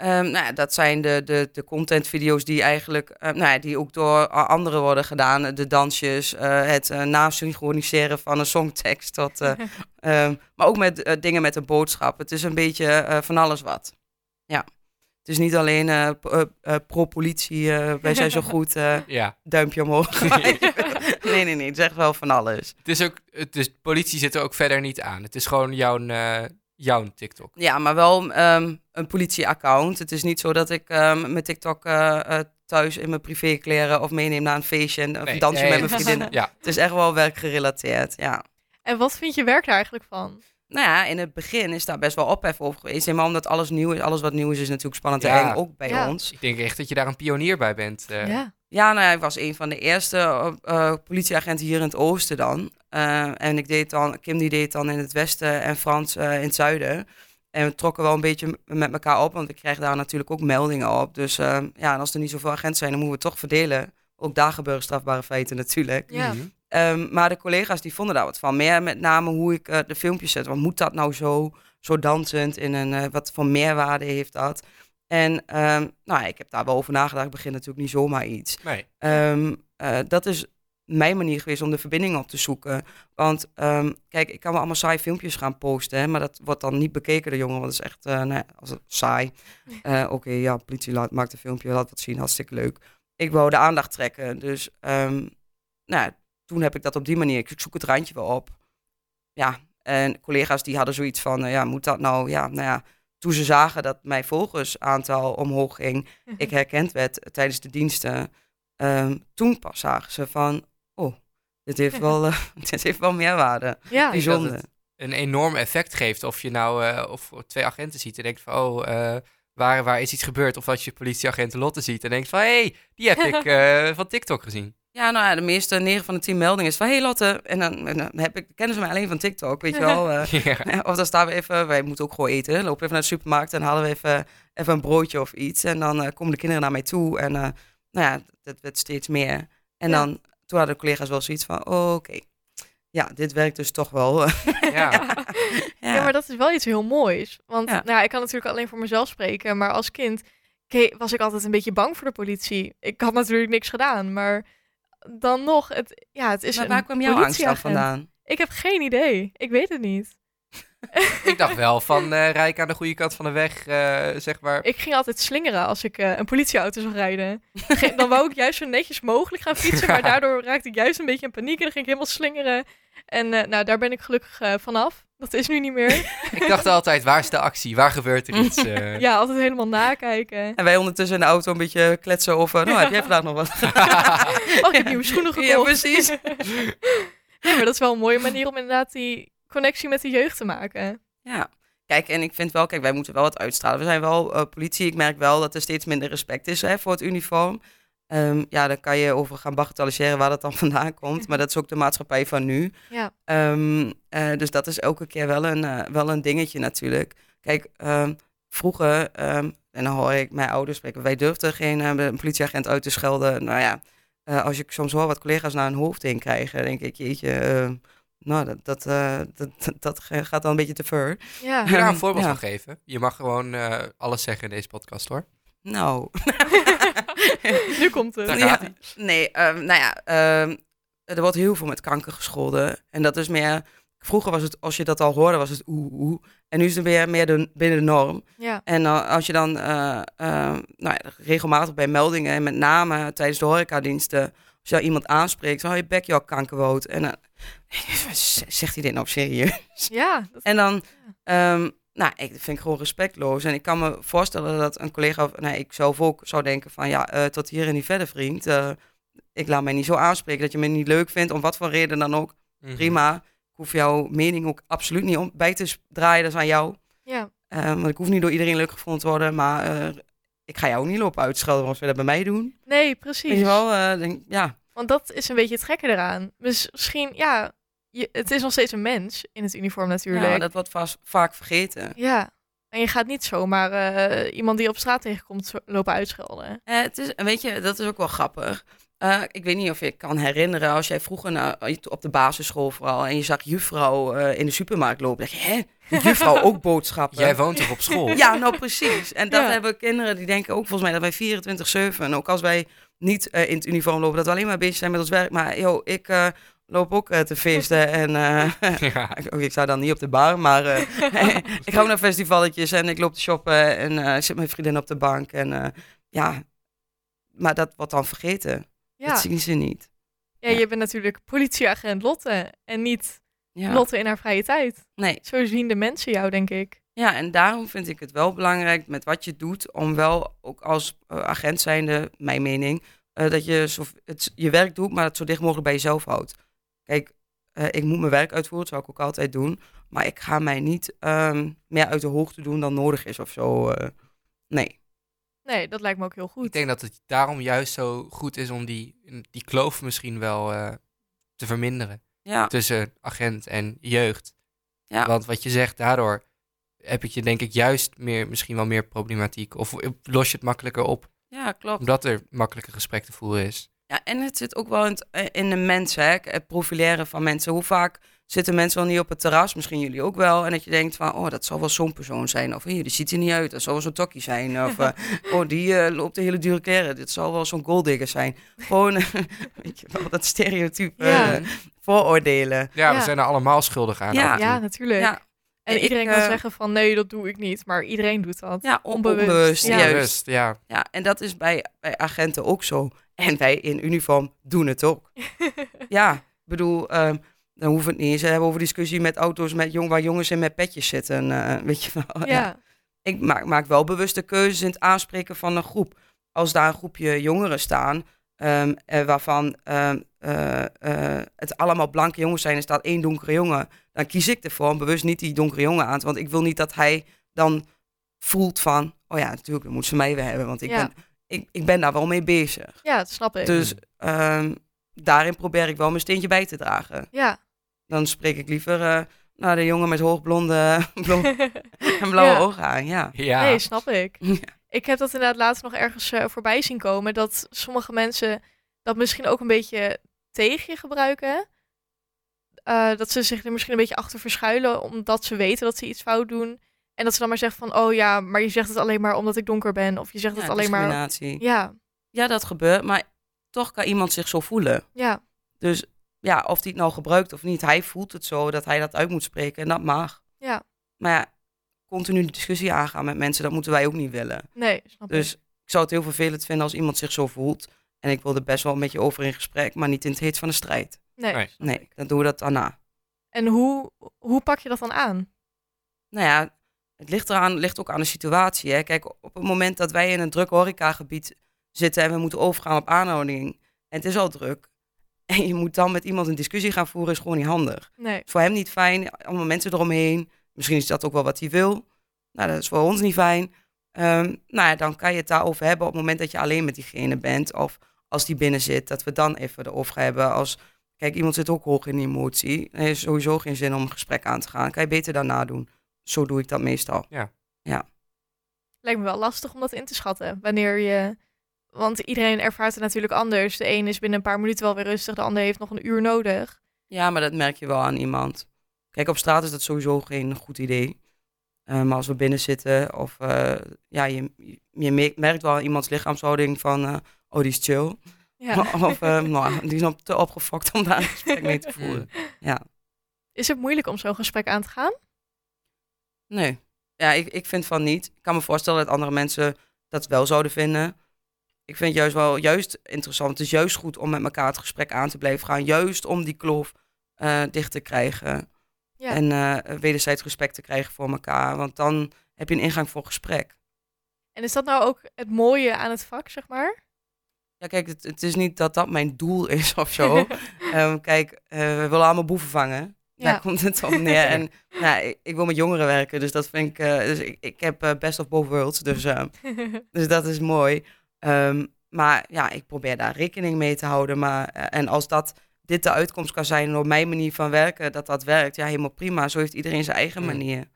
Um, nou ja, dat zijn de, de, de contentvideo's die eigenlijk, uh, nou ja, die ook door anderen worden gedaan. De dansjes, uh, het uh, nasynchroniseren van een songtekst. Tot, um, maar ook met dingen met een boodschap. Het is een beetje van alles wat. Ja. Het is niet alleen pro-politie, wij zijn zo goed, ja. duimpje omhoog. nee, nee, nee, het is echt wel van alles. Het is ook, het is, politie zit er ook verder niet aan. Het is gewoon jouw jouw TikTok. Ja, maar wel um, een politie-account. Het is niet zo dat ik um, mijn TikTok uh, thuis in mijn privékleren of meeneem naar een feestje en of Nee, een dansje nee, met mijn vriendinnen. Ja, Het is echt wel werkgerelateerd, ja. En wat vind je werk daar eigenlijk van? Nou ja, in het begin is daar best wel ophef over geweest. Helemaal omdat alles nieuw is. Alles wat nieuw is, is natuurlijk spannend Ja. en eng, ook bij Ja. ons. ik denk echt dat je daar een pionier bij bent. eh. ja. Ja, nou, ik was een van de eerste eh, eh, politieagenten hier in het oosten dan. Eh, en ik deed dan, Kim die deed dan in het westen en Frans eh, in het zuiden. En we trokken wel een beetje met elkaar op, want we kregen daar natuurlijk ook meldingen op. Dus eh, ja, en als er niet zoveel agenten zijn, dan moeten we het toch verdelen. Ook daar gebeuren strafbare feiten natuurlijk. Ja. Mhm. Ehm, maar de collega's die vonden daar wat van. Meer met name hoe ik eh, de filmpjes zet. Want moet dat nou zo, zo dansend in een, eh, wat voor meerwaarde heeft dat? En ehm, nou, ja, ik heb daar wel over nagedacht. Ik begin natuurlijk niet zomaar iets. Nee. Ehm, eh, dat is mijn manier geweest om de verbinding op te zoeken. Want em, kijk, ik kan wel allemaal saai filmpjes gaan posten, hè, maar dat wordt dan niet bekeken door jongeren. Want dat is echt eh, nee, als het saai. Eh, Oké, ja, politie laat, maakt een filmpje, laat wat zien, hartstikke leuk. Ik wou de aandacht trekken, dus ehm, nou, toen heb ik dat op die manier. Ik zoek het randje wel op. Ja, en collega's die hadden zoiets van, ja, moet dat nou? Ja, nou ja, toen ze zagen dat mijn volgersaantal omhoog ging, ik herkend werd tijdens de diensten, ehm, toen pas zagen ze van, oh, dit heeft wel, eh, dit heeft wel meerwaarde. Ja, Bijzonder. het een enorm effect geeft of je nou eh, of twee agenten ziet en denkt van oh, eh, waar, waar is iets gebeurd? Of als je politieagent Lotte ziet en denkt van hé, hey, die heb ik eh, van TikTok gezien. Ja, nou ja, de meeste 9 van de 10 meldingen is van, hey Lotte, en dan, en dan heb ik, kennen ze mij alleen van TikTok, weet je wel. eh. ja. of dan staan we even, wij moeten ook gewoon eten, lopen even naar de supermarkt en halen we even, even een broodje of iets. En dan eh, komen de kinderen naar mij toe en eh, nou ja, dat werd steeds meer. En Ja. dan, toen hadden de collega's wel zoiets van, oh, oké, ja, dit werkt dus toch wel. ja. Ja, maar dat is wel iets heel moois. Want Ja. nou, ja, ik kan natuurlijk alleen voor mezelf spreken, maar als kind ke- was ik altijd een beetje bang voor de politie. Ik had natuurlijk niks gedaan, maar dan nog, het, ja, het is maar waar kwam jouw angst dan vandaan? Ik heb geen idee. Ik weet het niet. Ik dacht wel van eh rij ik aan de goede kant van de weg, eh, zeg maar. Ik ging altijd slingeren als ik eh, een politieauto zag rijden. Dan wou ik juist zo netjes mogelijk gaan fietsen, maar daardoor raakte ik juist een beetje in paniek en dan ging ik helemaal slingeren. En nou, daar ben ik gelukkig vanaf. Dat is nu niet meer. Ik dacht altijd, waar is de actie? Waar gebeurt er iets? eh? ja, altijd helemaal nakijken. En wij ondertussen in de auto een beetje kletsen over, nou, heb jij vandaag nog wat? Oh, ik heb nieuwe schoenen gekocht. Ja, precies. Nee, maar dat is wel een mooie manier om inderdaad die connectie met de jeugd te maken. Ja, kijk, en ik vind wel, kijk, wij moeten wel wat uitstralen. We zijn wel eh, politie. Ik merk wel dat er steeds minder respect is hè, voor het uniform. Ehm, ja, daar kan je over gaan bagatelliseren waar dat dan vandaan komt. Maar dat is ook de maatschappij van nu. Ja. Ehm, eh, dus dat is elke keer wel een, eh, wel een dingetje natuurlijk. Kijk, ehm, vroeger, ehm, en dan hoor ik mijn ouders spreken, wij durfden geen eh, een politieagent uit te schelden. Nou ja, eh, als ik soms hoor wat collega's naar hun hoofd heen krijgen, denk ik, jeetje, nou, dat, dat, dat, gaat dan een beetje te ver. Ja. Kun je daar een voorbeeld Ja. van geven? Je mag gewoon eh, alles zeggen in deze podcast hoor. Nou, nu komt het. Ja. nee, ehm, nou ja, ehm, er wordt heel veel met kanker gescholden. En dat is meer, vroeger was het, als je dat al hoorde, was het oeh, oeh. En nu is het weer meer de, binnen de norm. Ja. En uh, als je dan uh, uh, nou ja, regelmatig bij meldingen, en met name tijdens de horecadiensten, als je iemand aanspreekt, dan hou je bek jouw kankerwoord. En dan zegt hij dit nou serieus? Ja. Dat... En dan, um, nou, ik vind ik gewoon respectloos. En ik kan me voorstellen dat een collega, of nee, ik zelf ook zou denken van, ja, uh, tot hier en niet verder, vriend. Uh, ik laat mij niet zo aanspreken dat je me niet leuk vindt, om wat voor reden dan ook. Mm -hmm. Prima. Ik hoef jouw mening ook absoluut niet om bij te draaien, dat is aan jou. Ja. Uh, want ik hoef niet door iedereen leuk gevonden te worden, maar uh, ik ga jou niet lopen uitschelden als we dat bij mij doen. Nee, precies. Weet je wel, uh, denk, ja. Want dat is een beetje het gekke eraan. Dus misschien, ja, je, het is nog steeds een mens in het uniform natuurlijk. Ja, dat wordt vast, vaak vergeten. Ja. En je gaat niet zomaar uh, iemand die op straat tegenkomt lopen uitschelden. Uh, het is, weet je, dat is ook wel grappig. Uh, ik weet niet of je kan herinneren als jij vroeger naar, op de basisschool vooral en je zag juffrouw uh, in de supermarkt lopen. dacht je, hè, juffrouw ook boodschappen? Jij woont toch op school? ja, nou precies. En dat Ja. hebben kinderen die denken ook volgens mij dat wij 24-7, en ook als wij niet uh, in het uniform lopen, dat we alleen maar bezig zijn met ons werk. Maar joh, ik uh, loop ook uh, te feesten en ja. ik, ik sta dan niet op de bar, maar ik ga ook naar festivalletjes en ik loop te shoppen en ik zit met mijn vriendin op de bank. En ja, maar dat wordt dan vergeten. Ja. Dat zien ze niet. Ja, je bent natuurlijk politieagent Lotte en niet Ja. Lotte in haar vrije tijd. Nee, Zo zien de mensen jou, denk ik. Ja, en daarom vind ik het wel belangrijk met wat je doet, om wel ook als eh, agent zijnde, mijn mening, eh, dat je zo, het, je werk doet, maar het zo dicht mogelijk bij jezelf houdt. Kijk, eh, ik moet mijn werk uitvoeren, dat zou ik ook altijd doen, maar ik ga mij niet ehm, meer uit de hoogte doen dan nodig is of zo. eh. nee. Nee, dat lijkt me ook heel Ik goed. denk dat het daarom juist zo goed is om die, die kloof misschien wel eh, te verminderen Ja, tussen agent en jeugd. ja. Want wat je zegt, daardoor heb je denk ik juist meer, misschien wel meer problematiek. Of los je het makkelijker op, ja, klopt. omdat er makkelijker gesprek te voeren is. Ja, en het zit ook wel in, het- eh, in de mensen, hè? het profileren van mensen. Hoe vaak zitten mensen wel niet op het terras, misschien jullie ook wel, en dat je denkt van, oh, dat zal wel zo'n persoon zijn. Of hier, die ziet er niet uit, dat zal wel zo'n tokkie zijn. Of, eh, oh, die eh, loopt de hele dure kleren, dit zal wel zo'n golddigger zijn. Gewoon, weet je wel, dat stereotype Ja. vooroordelen. Ja, we zijn er allemaal schuldig aan. Ja. Ja, natuurlijk. Ja, En ik, iedereen kan eh, zeggen van nee, dat doe ik niet. Maar iedereen doet dat. ja on- Onbewust. onbewust, Ja. juist. Ja. Ja, en dat is bij, bij agenten ook zo. En wij in uniform doen het ook. ja, ik bedoel, ehm, dan hoeven we het niet eens te hebben over discussie met auto's met jong, waar jongens in met petjes zitten. eh, weet je wel. ja. Ik maak, maak wel bewuste keuzes in het aanspreken van een groep. Als daar een groepje jongeren staan, ehm, eh, waarvan ehm, eh, eh, het allemaal blanke jongens zijn, er staat één donkere jongen, dan kies ik ervoor om bewust niet die donkere jongen aan te. Want ik wil niet dat hij dan voelt van, oh ja, natuurlijk, dan moeten ze mij weer hebben, want ik, Ja. ben, ik, ik ben daar wel mee bezig. ja, dat snap ik. Dus ehm, daarin probeer ik wel mijn steentje bij te dragen. Ja. Dan spreek ik liever eh, naar de jongen met hoogblonde blond en blauwe Ja. ogen aan. Ja. Ja, Nee, snap ik. Ja. Ik heb dat inderdaad laatst nog ergens eh, voorbij zien komen. Dat sommige mensen dat misschien ook een beetje tegen je gebruiken. Eh, dat ze zich er misschien een beetje achter verschuilen. Omdat ze weten dat ze iets fout doen. En dat ze dan maar zeggen van... Oh ja, maar je zegt het alleen maar omdat ik donker ben. Of je zegt Ja, het alleen maar... Ja, Ja, dat gebeurt, maar toch kan iemand zich zo voelen. ja, Dus ja, of hij het nou gebruikt of niet, hij voelt het zo dat hij dat uit moet spreken en dat mag. ja. Maar ja, continu de discussie aangaan met mensen, dat moeten wij ook niet willen. Nee, snap Dus ik. ik zou het heel vervelend vinden als iemand zich zo voelt. En ik wil er best wel met je over in gesprek, maar niet in het heet van de strijd. Nee. Nee. Nee, dan doen we dat daarna. En hoe, hoe pak je dat dan aan? Nou ja, het ligt eraan, ligt ook aan de situatie. Hè. Kijk, op het moment dat wij in een druk horecagebied zitten en we moeten overgaan op aanhouding en het is al druk. En je moet dan met iemand een discussie gaan voeren, is gewoon niet handig. Nee. is voor hem niet fijn, allemaal mensen eromheen. Misschien is dat ook wel wat hij wil. Nou, dat is voor ons niet fijn. Ehm, nou ja, dan kan je het daarover hebben op het moment dat je alleen met diegene bent. Of als die binnen zit, dat we dan even erover hebben. Als, kijk, iemand zit ook hoog in emotie. Er is sowieso geen zin om een gesprek aan te gaan. Kan je beter daarna doen. Zo doe ik dat meestal. Lijkt me wel lastig om dat in te schatten. Wanneer je... Want iedereen ervaart het natuurlijk anders. De een is binnen een paar minuten wel weer rustig. De ander heeft nog een uur nodig. Ja, maar dat merk je wel aan iemand. Kijk, op straat is dat sowieso geen goed idee. Eh, maar als we binnen zitten, of eh, ja, je, je me- merkt wel aan iemands lichaamshouding van, eh, oh, die is chill. Ja. Of eh, nou, die is nog te opgefokt om daar een gesprek mee te voeren. Ja, Is het moeilijk om zo'n gesprek aan te gaan? nee. Ja, ik, ik vind van niet. Ik kan me voorstellen dat andere mensen dat wel zouden vinden. Ik vind het juist wel juist interessant. Het is juist goed om met elkaar het gesprek aan te blijven gaan. Juist om die kloof eh, dicht te krijgen. Ja. En eh, wederzijds respect te krijgen voor elkaar. Want dan heb je een ingang voor gesprek. En is dat nou ook het mooie aan het vak, zeg maar? Ja, kijk, het, het is niet dat dat mijn doel is of zo. Ehm, kijk, eh, we willen allemaal boeven vangen. Daar Ja. komt het op neer. En nou, ik, ik wil met jongeren werken, dus dat vind ik... eh, dus ik, ik heb eh, best of both worlds, dus, dus dat is mooi. Ehm, maar ja, ik probeer daar rekening mee te houden. Maar, en als dat dit de uitkomst kan zijn door mijn manier van werken, dat dat werkt, ja, helemaal prima. Zo heeft iedereen zijn eigen Hmm. manier.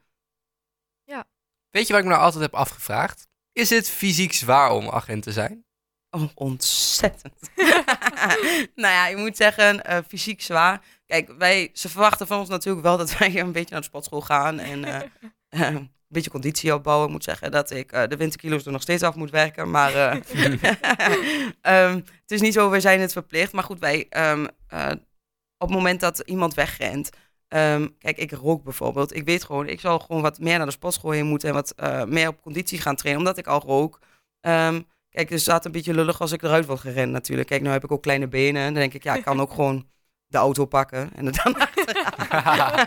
Weet je wat ik me nou altijd heb afgevraagd? Is het fysiek zwaar om agent te zijn? Oh, ontzettend. nou ja, je moet zeggen, eh, fysiek zwaar. Kijk, wij, ze verwachten van ons natuurlijk wel dat wij een beetje naar de sportschool gaan en eh, eh, een beetje conditie opbouwen. Ik moet zeggen dat ik eh, de winterkilo's er nog steeds af moet werken, maar eh, ehm, het is niet zo, wij zijn het verplicht. Maar goed, wij, ehm, eh, op het moment dat iemand wegrent, ehm, kijk, ik rook bijvoorbeeld. Ik weet gewoon, ik zal gewoon wat meer naar de sportschool heen moeten en wat meer op conditie gaan trainen, omdat ik al rook. Kijk, het staat een beetje lullig als ik eruit wil gerend natuurlijk. Kijk, nu heb ik ook kleine benen. En dan denk ik, ja, ik kan ook gewoon de auto pakken en er dan achteraan.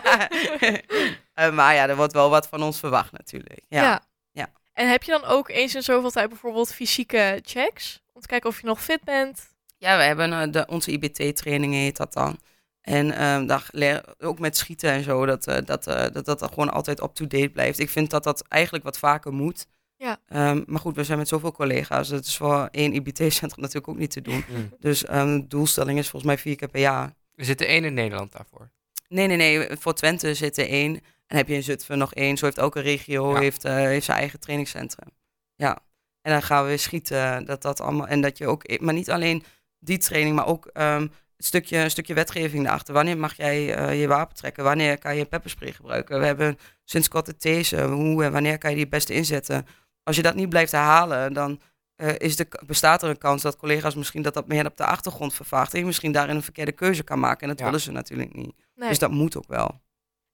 Eh, maar ja, er wordt wel wat van ons verwacht natuurlijk. Ja. Ja. Ja. En heb je dan ook eens in zoveel tijd bijvoorbeeld fysieke checks? Om te kijken of je nog fit bent? Ja, we hebben eh, de, onze IBT-trainingen heet dat dan. En ehm daar leer, ook met schieten en zo, dat, eh, dat, eh, dat dat gewoon altijd up-to-date blijft. Ik vind dat dat eigenlijk wat vaker moet. Ja. Ehm, maar goed, we zijn met zoveel collega's. Het is voor één IBT-centrum natuurlijk ook niet te doen. Mm. Dus ehm, de doelstelling is volgens mij vier keer per jaar. Er zit er één in Nederland daarvoor. Nee, nee, nee. Voor Twente zit er één. En heb je in Zutphen nog één. Zo heeft elke regio Ja. heeft, eh, heeft zijn eigen trainingscentrum. Ja. En dan gaan we weer schieten. Dat, dat allemaal, en dat je ook, maar niet alleen die training, maar ook ehm, een, stukje, een stukje wetgeving daarachter. Wanneer mag jij eh, je wapen trekken? Wanneer kan je pepperspray gebruiken? We hebben sinds kort de these. Hoe en wanneer kan je die het beste inzetten? Als je dat niet blijft herhalen, dan eh, is de, bestaat er een kans dat collega's misschien dat dat meer op de achtergrond vervaagt. En je misschien daarin een verkeerde keuze kan maken. En dat Ja. willen ze natuurlijk niet. Nee. Dus dat moet ook wel.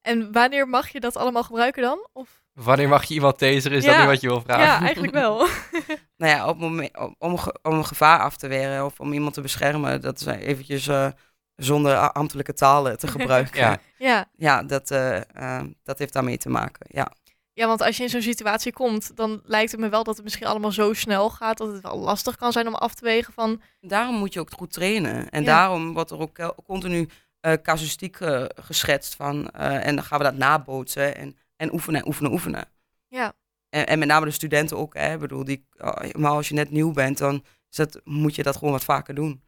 En wanneer mag je dat allemaal gebruiken dan? Of... Wanneer mag je iemand taseren? Is dat niet wat je wil vragen? Ja, eigenlijk wel. Nou ja, op moment, om, om, om een gevaar af te weren of om iemand te beschermen, dat is eventjes eh, zonder ambtelijke talen te gebruiken. Ja. ja. ja. dat, eh, eh, dat heeft daarmee te maken. Ja. Ja, want als je in zo'n situatie komt, dan lijkt het me wel dat het misschien allemaal zo snel gaat dat het wel lastig kan zijn om af te wegen van... Daarom moet je ook goed trainen. En Ja. daarom wordt er ook eh, continu eh casuïstiek eh, geschetst van. eh, en dan gaan we dat nabootsen en, en oefenen, oefenen, oefenen. Ja, En, en met name de studenten ook. Hè. Ik bedoel, die, maar als je net nieuw bent, dan is dat, moet je dat gewoon wat vaker doen. Doe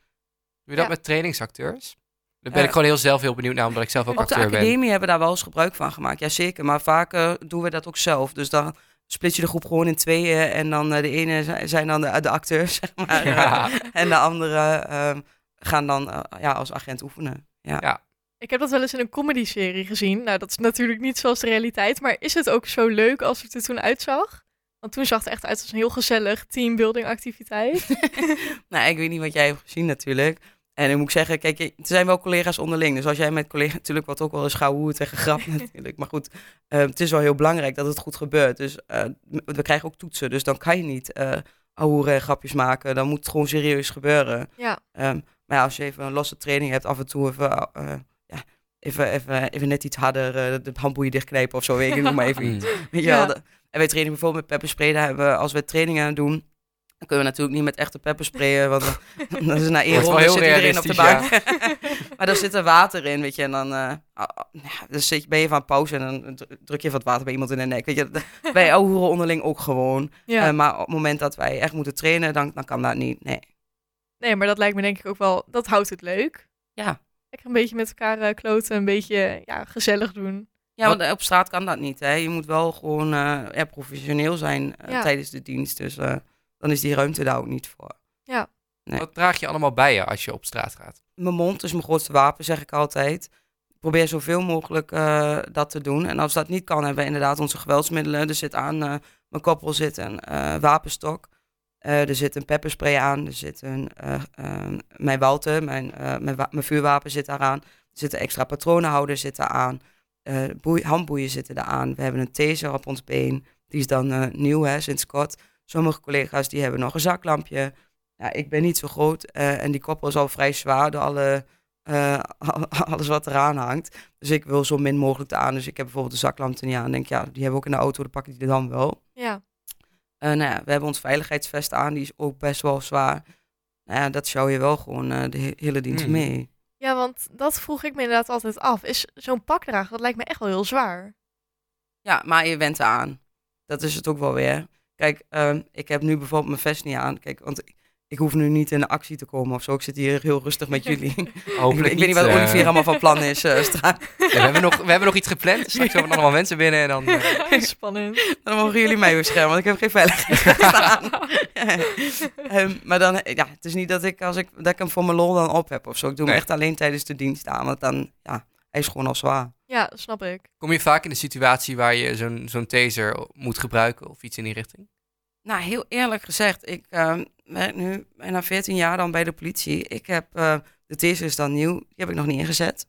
je dat Ja. met trainingsacteurs? Daar ben Eh, ik gewoon heel zelf heel benieuwd naar, omdat ik zelf ook Op de acteur ben. academie hebben we daar wel eens gebruik van gemaakt. Jazeker, maar vaker doen we dat ook zelf. Dus dan split je de groep gewoon in tweeën. En dan eh, de ene zi- zijn dan de, de acteurs, zeg maar. Ja. En de andere ehm, gaan dan eh, ja, als agent oefenen. Ja. Ja. ik heb dat wel eens in een comedy-serie gezien. Nou, dat is natuurlijk niet zoals de realiteit, maar is het ook zo leuk als het er toen uitzag? Want toen zag het echt uit als een heel gezellig teambuilding activiteit. Nou, ik weet niet wat jij hebt gezien natuurlijk. En ik moet zeggen, kijk, je- er zijn wel collega's onderling. Dus als jij met collega's, natuurlijk wordt ook wel eens gehoord en gegrapt natuurlijk. Maar goed, eh, het is wel heel belangrijk dat het goed gebeurt. Dus eh, we krijgen ook toetsen, dus dan kan je niet eh ahoeren en grapjes maken. Dan moet het gewoon serieus gebeuren. ja, Ehm, maar ja, als je even een losse training hebt, af en toe even, eh, ja, even, even, even net iets harder eh, de handboeien dichtknijpen of zo. Weet ik noem maar even Mm. iets. Weet je Ja. wel, en wij trainen bijvoorbeeld met pepperspray. Daar hebben we, als we trainingen doen, dan kunnen we natuurlijk niet met echte peppersprayen. Want dan, dan is het na één ronde heel zit iedereen op de bank. maar er zit er water in, weet je. En dan, ja, dan zit je, ben je van pauze en dan dru- druk je wat water bij iemand in de nek. Weet je, Dat- wij horen onderling ook gewoon. ja. Eh, maar op het moment dat wij echt moeten trainen, dan, dan kan dat niet. Nee. nee, maar dat lijkt me denk ik ook wel, dat houdt het leuk. Ja. Lekker een beetje met elkaar eh, kloten, een beetje ja, gezellig doen. Ja, want op straat kan dat niet. Hè. Je moet wel gewoon eh, ja, professioneel zijn Ja. tijdens de dienst. Dus eh, dan is die ruimte daar ook niet voor. Nee. Wat draag je allemaal bij je als je op straat gaat? Mijn mond is mijn grootste wapen, zeg ik altijd. Ik probeer zoveel mogelijk eh, dat te doen. En als dat niet kan, hebben we inderdaad onze geweldsmiddelen. Er zit aan eh, mijn koppel zit een eh, wapenstok. Eh, er zit een pepperspray aan. Er zit een, eh, eh, mijn Walter, mijn, eh, mijn, mijn vuurwapen zit daaraan. Er zitten extra patronenhouder zit aan. Eh boei- handboeien zitten eraan. We hebben een taser op ons been. Die is dan eh, nieuw, hè, sinds kort. Sommige collega's die hebben nog een zaklampje. Ja, ik ben niet zo groot eh, en die koppel is al vrij zwaar door alle, eh, alles wat eraan hangt. Dus ik wil zo min mogelijk aan. Dus ik heb bijvoorbeeld de zaklamp er niet aan. En denk, ja, die hebben we ook in de auto, dan pak ik die dan wel. Ja, Eh, nou ja, we hebben ons veiligheidsvest aan, die is ook best wel zwaar. Nou ja, dat sjouw je wel gewoon eh, de he- hele dienst Hmm. mee. ja want dat vroeg ik me inderdaad altijd af. Is zo'n pak dragen, dat lijkt me echt wel heel zwaar. Ja, maar je went eraan. Dat is het ook wel weer. Kijk, ehm, ik heb nu bijvoorbeeld mijn vest niet aan. Kijk, want ik, ik hoef nu niet in de actie te komen of zo. Ik zit hier heel rustig met jullie. ik, Hopelijk ik weet niet wat eh, Olivier allemaal van plan is eh, ja, we, hebben nog, we hebben nog iets gepland. Straks komen er allemaal mensen binnen en dan... eh, Spannend. Dan mogen jullie mij beschermen, want ik heb geen veiligheid aan. Ehm, maar dan, ja, het is niet dat ik, als ik, dat ik hem voor mijn lol dan op heb of zo. Ik doe hem Nee. echt alleen tijdens de dienst aan, want dan, ja, hij is gewoon al zwaar. Ja, snap ik. Kom je vaak in de situatie waar je zo'n zo'n taser moet gebruiken of iets in die richting? Nou, heel eerlijk gezegd, ik ehm, werk nu bijna 14 jaar dan bij de politie. Ik heb, eh, de taser is dan nieuw, die heb ik nog niet ingezet.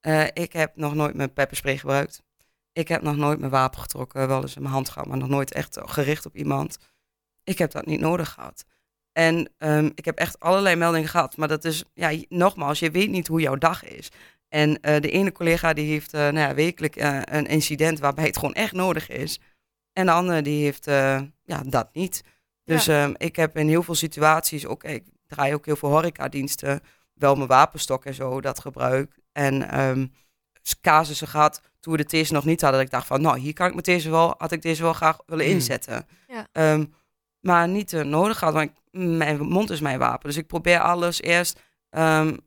Eh, ik heb nog nooit mijn pepperspray gebruikt. Ik heb nog nooit mijn wapen getrokken, wel eens in mijn hand gehad, maar nog nooit echt gericht op iemand. Ik heb dat niet nodig gehad. En ehm, ik heb echt allerlei meldingen gehad, maar dat is, ja, nogmaals, je weet niet hoe jouw dag is. En eh, de ene collega die heeft eh, nou ja, wekelijk eh, een incident waarbij het gewoon echt nodig is. En de andere die heeft eh, ja, dat niet. Dus ehm, ik heb in heel veel situaties, ook, ik draai ook heel veel horecadiensten, wel mijn wapenstok en zo, dat gebruik. En ehm casussen gehad toen we de deze nog niet hadden. Dat ik dacht van, nou, hier kan ik met deze wel, had ik deze wel graag willen Hmm. inzetten. Ja. Ehm, maar niet eh, nodig had, want ik- mijn mond is mijn wapen. Dus ik probeer alles eerst, nou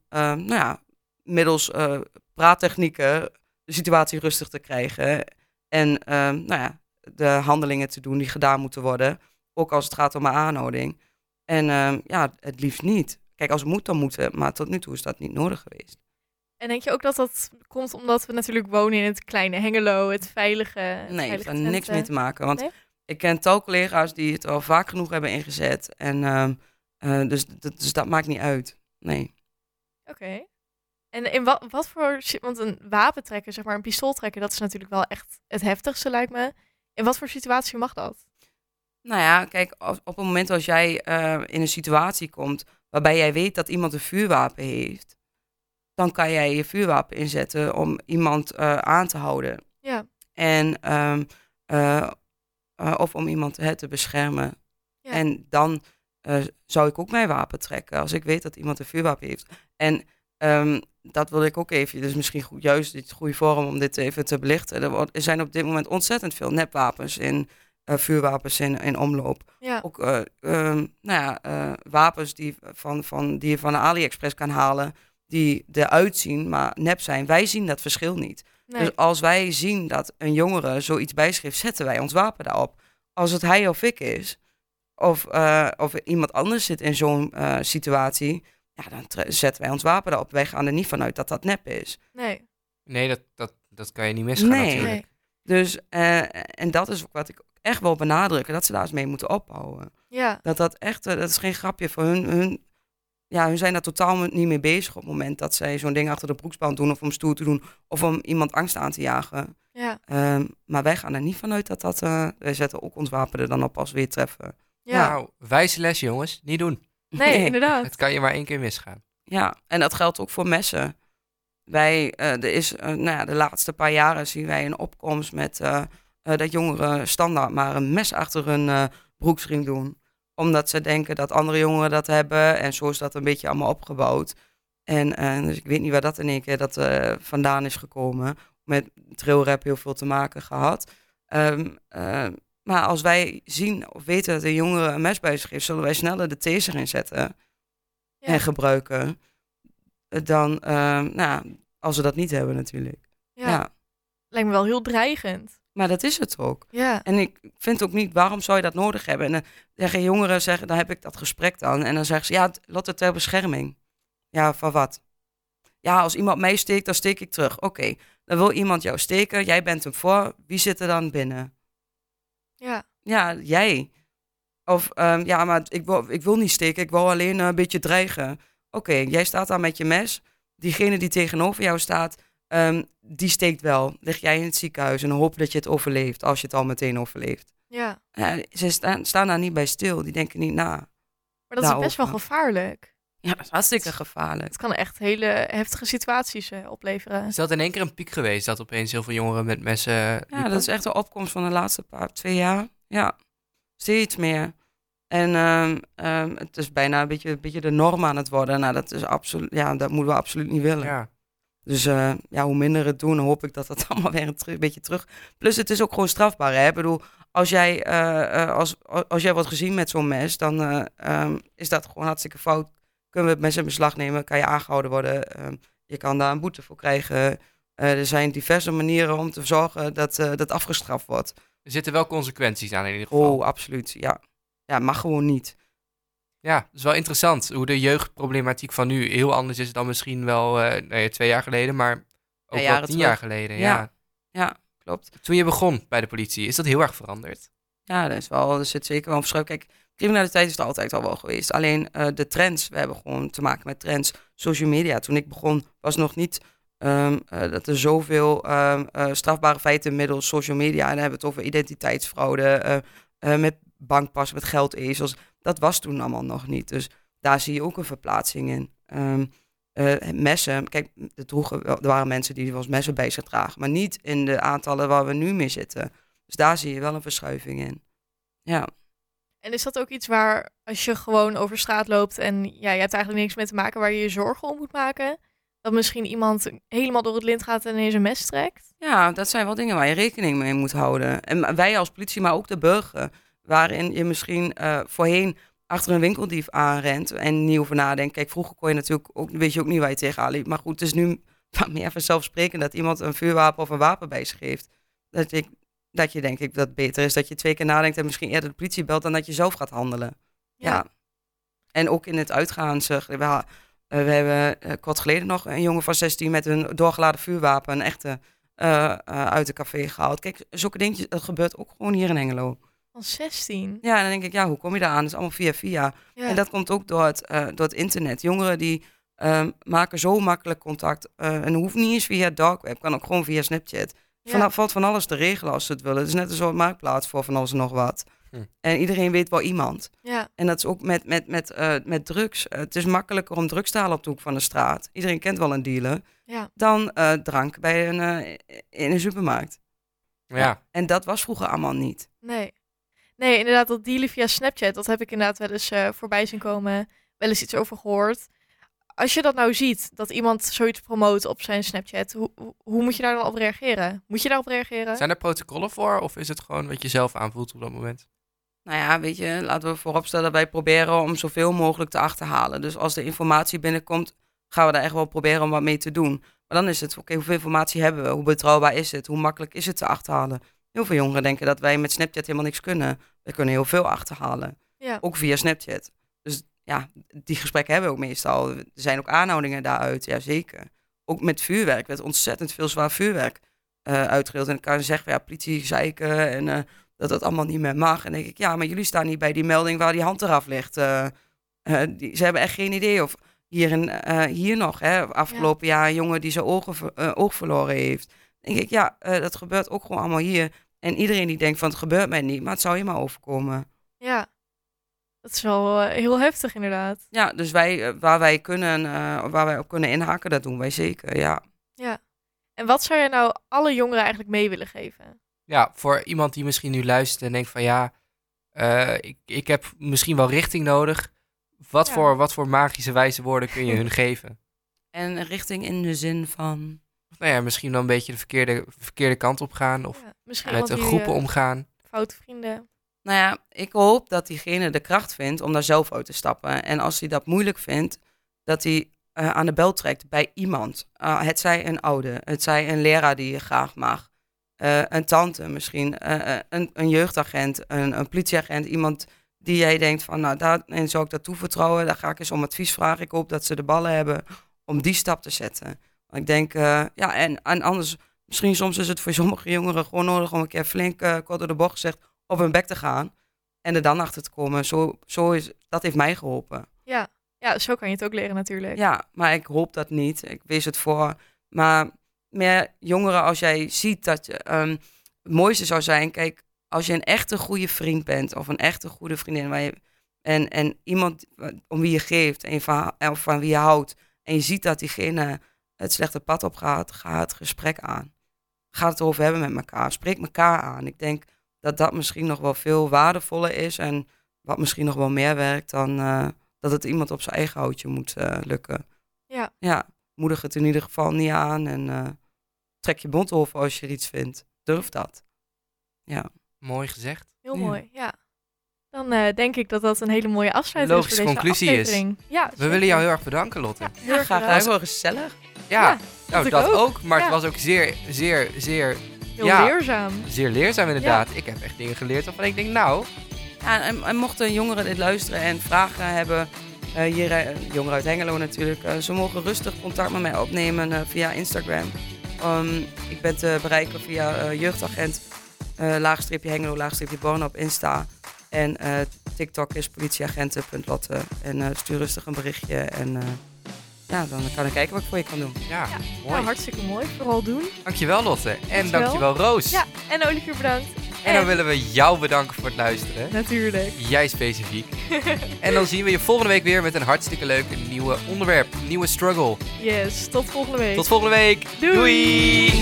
ja, middels eh, praattechnieken de situatie rustig te krijgen. En ehm, nou ja, de handelingen te doen die gedaan moeten worden. Ook als het gaat om mijn aanhouding. En ehm, ja, het liefst niet. Kijk, als het moet, dan moet het. Maar tot nu toe is dat niet nodig geweest. En denk je ook dat dat komt omdat we natuurlijk wonen in het kleine Hengelo, het veilige. het Nee, het heeft daar niks mee te maken. Want Nee? ik ken tal collega's die het al vaak genoeg hebben ingezet. En ehm, eh, dus, dus dat maakt niet uit. Nee. Oké. En in wat, wat voor... Want een wapen trekken, zeg maar een pistool trekken, dat is natuurlijk wel echt het heftigste, lijkt me. In wat voor situatie mag dat? Nou ja, kijk, als, op het moment als jij eh, in een situatie komt waarbij jij weet dat iemand een vuurwapen heeft, dan kan jij je vuurwapen inzetten om iemand eh, aan te houden. Ja. En, ehm, eh, of om iemand hè, te beschermen. Ja. En dan zou ik ook mijn wapen trekken als ik weet dat iemand een vuurwapen heeft. En ehm, dat wil ik ook even, dus misschien goed, juist dit goede vorm om dit even te belichten. Er, zijn op dit moment ontzettend veel nepwapens in eh, vuurwapens in, in omloop. Ja. Ook eh, ehm, nou ja, eh, wapens die, van, van, die je van de AliExpress kan halen, die eruit zien, maar nep zijn. Wij zien dat verschil niet. Nee. Dus als wij zien dat een jongere zoiets bijschrift, zetten wij ons wapen daarop. Als het hij of ik is, of, of iemand anders zit in zo'n situatie, ja, dan zetten wij ons wapen daarop. Wij gaan er niet vanuit dat dat nep is. nee. Nee, dat, dat, dat kan je niet misgaan Nee. natuurlijk. Nee. Dus, eh, en dat is ook wat ik echt wil benadrukken, dat ze daar eens mee moeten ophouden. Ja. Dat dat echt, eh, dat is geen grapje voor hun. hun ja, hun zijn daar totaal niet mee bezig op het moment dat zij zo'n ding achter de broeksband doen of om stoer te doen of om iemand angst aan te jagen. Ja. Ehm, maar wij gaan er niet vanuit dat dat, eh, wij zetten ook ons wapen er dan op als we weer treffen. Ja. Nou, wijze les jongens, niet doen. Nee, inderdaad. Het kan je maar één keer misgaan. Ja, en dat geldt ook voor messen. Wij, eh, er is, eh, nou ja, de laatste paar jaren zien wij een opkomst met eh, eh, dat jongeren standaard maar een mes achter hun eh, broeksriem doen. Omdat ze denken dat andere jongeren dat hebben en zo is dat een beetje allemaal opgebouwd. En eh, dus ik weet niet waar dat in één keer dat, eh, vandaan is gekomen. Met trailrap heel veel te maken gehad. Ehm, eh, maar als wij zien of weten dat een jongere een mes bij zich heeft, zullen wij sneller de taser inzetten Ja. en gebruiken. Dan, ehm, nou, als we dat niet hebben natuurlijk. Ja. Ja. Lijkt me wel heel dreigend. Maar dat is het ook. Ja. En ik vind ook niet, waarom zou je dat nodig hebben? En dan zeggen jongeren, zeggen, dan heb ik dat gesprek dan. En dan zeggen ze, ja, lot het ter bescherming. Ja, van wat? Ja, als iemand mij steekt, dan steek ik terug. Oké, dan wil iemand jou steken, jij bent hem voor. Wie zit er dan binnen? Ja. Ja, jij. Of ehm, ja, maar ik wil, ik wil niet steken, ik wil alleen eh, een beetje dreigen. Oké, jij staat daar met je mes. Diegene die tegenover jou staat, ehm, die steekt wel. Lig jij in het ziekenhuis en hoop dat je het overleeft, als je het al meteen overleeft. Ja. Ja, ze staan, staan daar niet bij stil, die denken niet na. Maar dat is best wel gevaarlijk. Ja, dat is hartstikke gevaarlijk. Het kan echt hele heftige situaties eh, opleveren. Is dat in één keer een piek geweest dat opeens heel veel jongeren met messen. Ja, liepen? dat is echt een opkomst van de laatste paar, twee jaar. Ja, steeds meer. En ehm, ehm, het is bijna een beetje, een beetje de norm aan het worden. Nou, dat, is absoluut, ja, dat moeten we absoluut niet willen. Ja. Dus eh, ja, hoe minder het doen, hoop ik dat dat allemaal weer een, een beetje terug. Plus, het is ook gewoon strafbaar. Hè? Ik bedoel, als jij, eh, eh, als, als jij wordt gezien met zo'n mes, dan eh, ehm, is dat gewoon hartstikke fout. Kunnen we mes in beslag nemen, kan je aangehouden worden. ehm, je kan daar een boete voor krijgen. Eh, er zijn diverse manieren om te zorgen dat eh, dat afgestraft wordt. Er zitten wel consequenties aan in ieder geval. Oh, absoluut. Ja, ja mag gewoon niet. Ja, dat is wel interessant hoe de jeugdproblematiek van nu heel anders is dan misschien wel eh, nou ja, twee jaar geleden, maar ook wel jaren tien terug. jaar geleden. Ja. Ja. Ja, klopt. Toen je begon bij de politie, is dat heel erg veranderd? Ja, er, is wel, er zit zeker wel een verschil. Kijk, criminaliteit is er altijd al wel geweest. Alleen eh, de trends, we hebben gewoon te maken met trends. Social media, toen ik begon, was nog niet ehm, eh, dat er zoveel ehm, eh, strafbare feiten middels social media. En dan hebben we het over identiteitsfraude, met bankpas, met geldezels. Dat was toen allemaal nog niet. Dus daar zie je ook een verplaatsing in. Ehm, eh, messen. Kijk, er, droegen, er waren mensen die wel eens messen bij zich dragen. Maar niet in de aantallen waar we nu mee zitten. Dus daar zie je wel een verschuiving in. Ja. En is dat ook iets waar, als je gewoon over straat loopt en ja, je hebt eigenlijk niks mee te maken, waar je je zorgen om moet maken? Dat misschien iemand helemaal door het lint gaat en ineens een mes trekt? Ja, dat zijn wel dingen waar je rekening mee moet houden. En wij als politie, maar ook de burger. Waarin je misschien eh, voorheen achter een winkeldief aanrent en niet over nadenkt. Kijk, vroeger kon je natuurlijk ook, weet je ook niet waar je tegenaan liep. Maar goed, het is nu meer vanzelfsprekend dat iemand een vuurwapen of een wapen bij zich heeft. Dat, ik, dat je denk ik dat het beter is dat je twee keer nadenkt en misschien eerder de politie belt dan dat je zelf gaat handelen. Ja. En ook in het uitgaan, zeg, we, eh, we hebben eh, kort geleden nog een jongen van 16 met een doorgeladen vuurwapen, een echte, eh, uit het café gehaald. Kijk, zulke dingetjes, dat gebeurt ook gewoon hier in Hengelo. Van 16. Ja, dan denk ik, ja, hoe kom je daar aan? Dat is allemaal via via. Ja. En dat komt ook door het, door het internet. Jongeren die ehm, maken zo makkelijk contact. en hoeft niet eens via dark web, kan ook gewoon via Snapchat. Ja. Van, valt van alles te regelen als ze het willen. Het is net een soort marktplaats voor van alles en nog wat. Hm. En iedereen weet wel iemand. ja. En dat is ook met, met, met, eh, met drugs. Eh, het is makkelijker om drugs te halen op de hoek van de straat. Iedereen kent wel een dealer. Ja. Dan eh, drank bij een, eh, in een supermarkt. Ja. En dat was vroeger allemaal niet. Nee. Nee, inderdaad, dat dealen via Snapchat, dat heb ik inderdaad wel eens eh, voorbij zien komen. Wel eens iets over gehoord. Als je dat nou ziet, dat iemand zoiets promoot op zijn Snapchat, hoe, hoe- moet je daar dan op reageren? Moet je daarop reageren? Zijn er protocollen voor of is het gewoon wat je zelf aanvoelt op dat moment? Nou ja, weet je, laten we vooropstellen, wij proberen om zoveel mogelijk te achterhalen. Dus als de informatie binnenkomt, gaan we daar echt wel proberen om wat mee te doen. Maar dan is het, oké, hoeveel informatie hebben we? Hoe betrouwbaar is het? Hoe makkelijk is het te achterhalen? Heel veel jongeren denken dat wij met Snapchat helemaal niks kunnen. We kunnen heel veel achterhalen, Ja. ook via Snapchat. Ja, die gesprekken hebben we ook meestal. Er zijn ook aanhoudingen daaruit, ja zeker. Ook met vuurwerk werd ontzettend veel zwaar vuurwerk eh uitgedeeld. En dan kan je zeggen, ja, politie zeiken en eh, dat dat allemaal niet meer mag. En dan denk ik, ja, maar jullie staan niet bij die melding waar die hand eraf ligt. Eh, die, ze hebben echt geen idee. Of hier, eh, hier nog, hè, afgelopen jaar een jongen die zijn ogen, oog verloren heeft. Dan denk ik, ja, dat gebeurt ook gewoon allemaal hier. En iedereen die denkt van, het gebeurt mij niet, maar het zou je maar overkomen. Ja. Dat is wel eh, heel heftig, inderdaad. Ja, dus wij, eh, waar wij kunnen, eh, waar wij op kunnen inhaken, dat doen wij zeker, ja. Ja. En wat zou je nou alle jongeren eigenlijk mee willen geven? Ja, voor iemand die misschien nu luistert en denkt van ja, eh, ik, ik heb misschien wel richting nodig. Wat, Ja. voor, wat voor magische wijze woorden kun je hun geven? En richting in de zin van... Nou ja, misschien dan een beetje de verkeerde, verkeerde kant op gaan of Ja, met die, groepen omgaan. Foute vrienden. Nou ja, ik hoop dat diegene de kracht vindt om daar zelf uit te stappen. En als hij dat moeilijk vindt, dat hij eh, aan de bel trekt bij iemand. Uh, het zij een oude, het zij een leraar die je graag mag. Uh, een tante misschien, uh, een, een, jeugdagent, een, een, politieagent. Iemand die jij denkt van, nou, daarin zou ik dat toevertrouwen. Daar ga ik eens om advies vragen. Ik hoop dat ze de ballen hebben om die stap te zetten. Ik denk, ja, en, en anders, misschien soms is het voor sommige jongeren gewoon nodig om een keer flink kort door de bocht gezegd op hun bek te gaan en er dan achter te komen. Zo, zo is, dat heeft mij geholpen. Ja. ja, zo kan je het ook leren natuurlijk. Ja, maar ik hoop dat niet. Ik wees het voor. Maar meer jongeren, als jij ziet dat je, um, het mooiste zou zijn, kijk, als je een echte goede vriend bent of een echte goede vriendin waar je, en, en iemand om wie je geeft en van, of van wie je houdt en je ziet dat diegene het slechte pad op gaat, ga het gesprek aan. Ga het erover hebben met elkaar. Spreek elkaar aan. Ik denk dat dat misschien nog wel veel waardevoller is en wat misschien nog wel meer werkt dan uh, dat het iemand op zijn eigen houtje moet uh, lukken. Ja. Ja, moedig het in ieder geval niet aan en uh, trek je mond over als je iets vindt. Durf dat. Ja. Mooi gezegd. Heel ja. mooi, ja. Dan uh, denk ik dat dat een hele mooie afsluiting Logische is. conclusie aflevering. is. Ja, We willen jou heel erg bedanken, Lotte. Ja, heel graag. gedaan. Wel gezellig. Ja, ja nou, dat, dat ook. ook. Maar ja. het was ook zeer, zeer, zeer Heel ja, leerzaam. Zeer leerzaam inderdaad. Ik heb echt dingen geleerd waarvan ik denk, nou... Ja, en, en, mochten jongeren dit luisteren en vragen hebben... Uh, hier, uh, jongeren uit Hengelo natuurlijk. Uh, ze mogen rustig contact met mij opnemen eh, via Instagram. Um, ik ben te bereiken via eh, jeugdagent, laagstreepje Hengelo, laagstreepje Born op Insta. En eh, TikTok is politieagenten.lotte. En stuur rustig een berichtje en ja, dan kan ik kijken wat ik voor je kan doen. Ja, ja. mooi. Nou, hartstikke mooi. Vooral doen. Dankjewel Lotte. En dankjewel, dankjewel Roos. Ja, en Olivier bedankt. En dan En- willen we jou bedanken voor het luisteren. Natuurlijk. Jij specifiek. en dan zien we je volgende week weer met een hartstikke leuk nieuwe onderwerp. Nieuwe struggle. Yes, tot volgende week. Tot volgende week. Doei. Doei.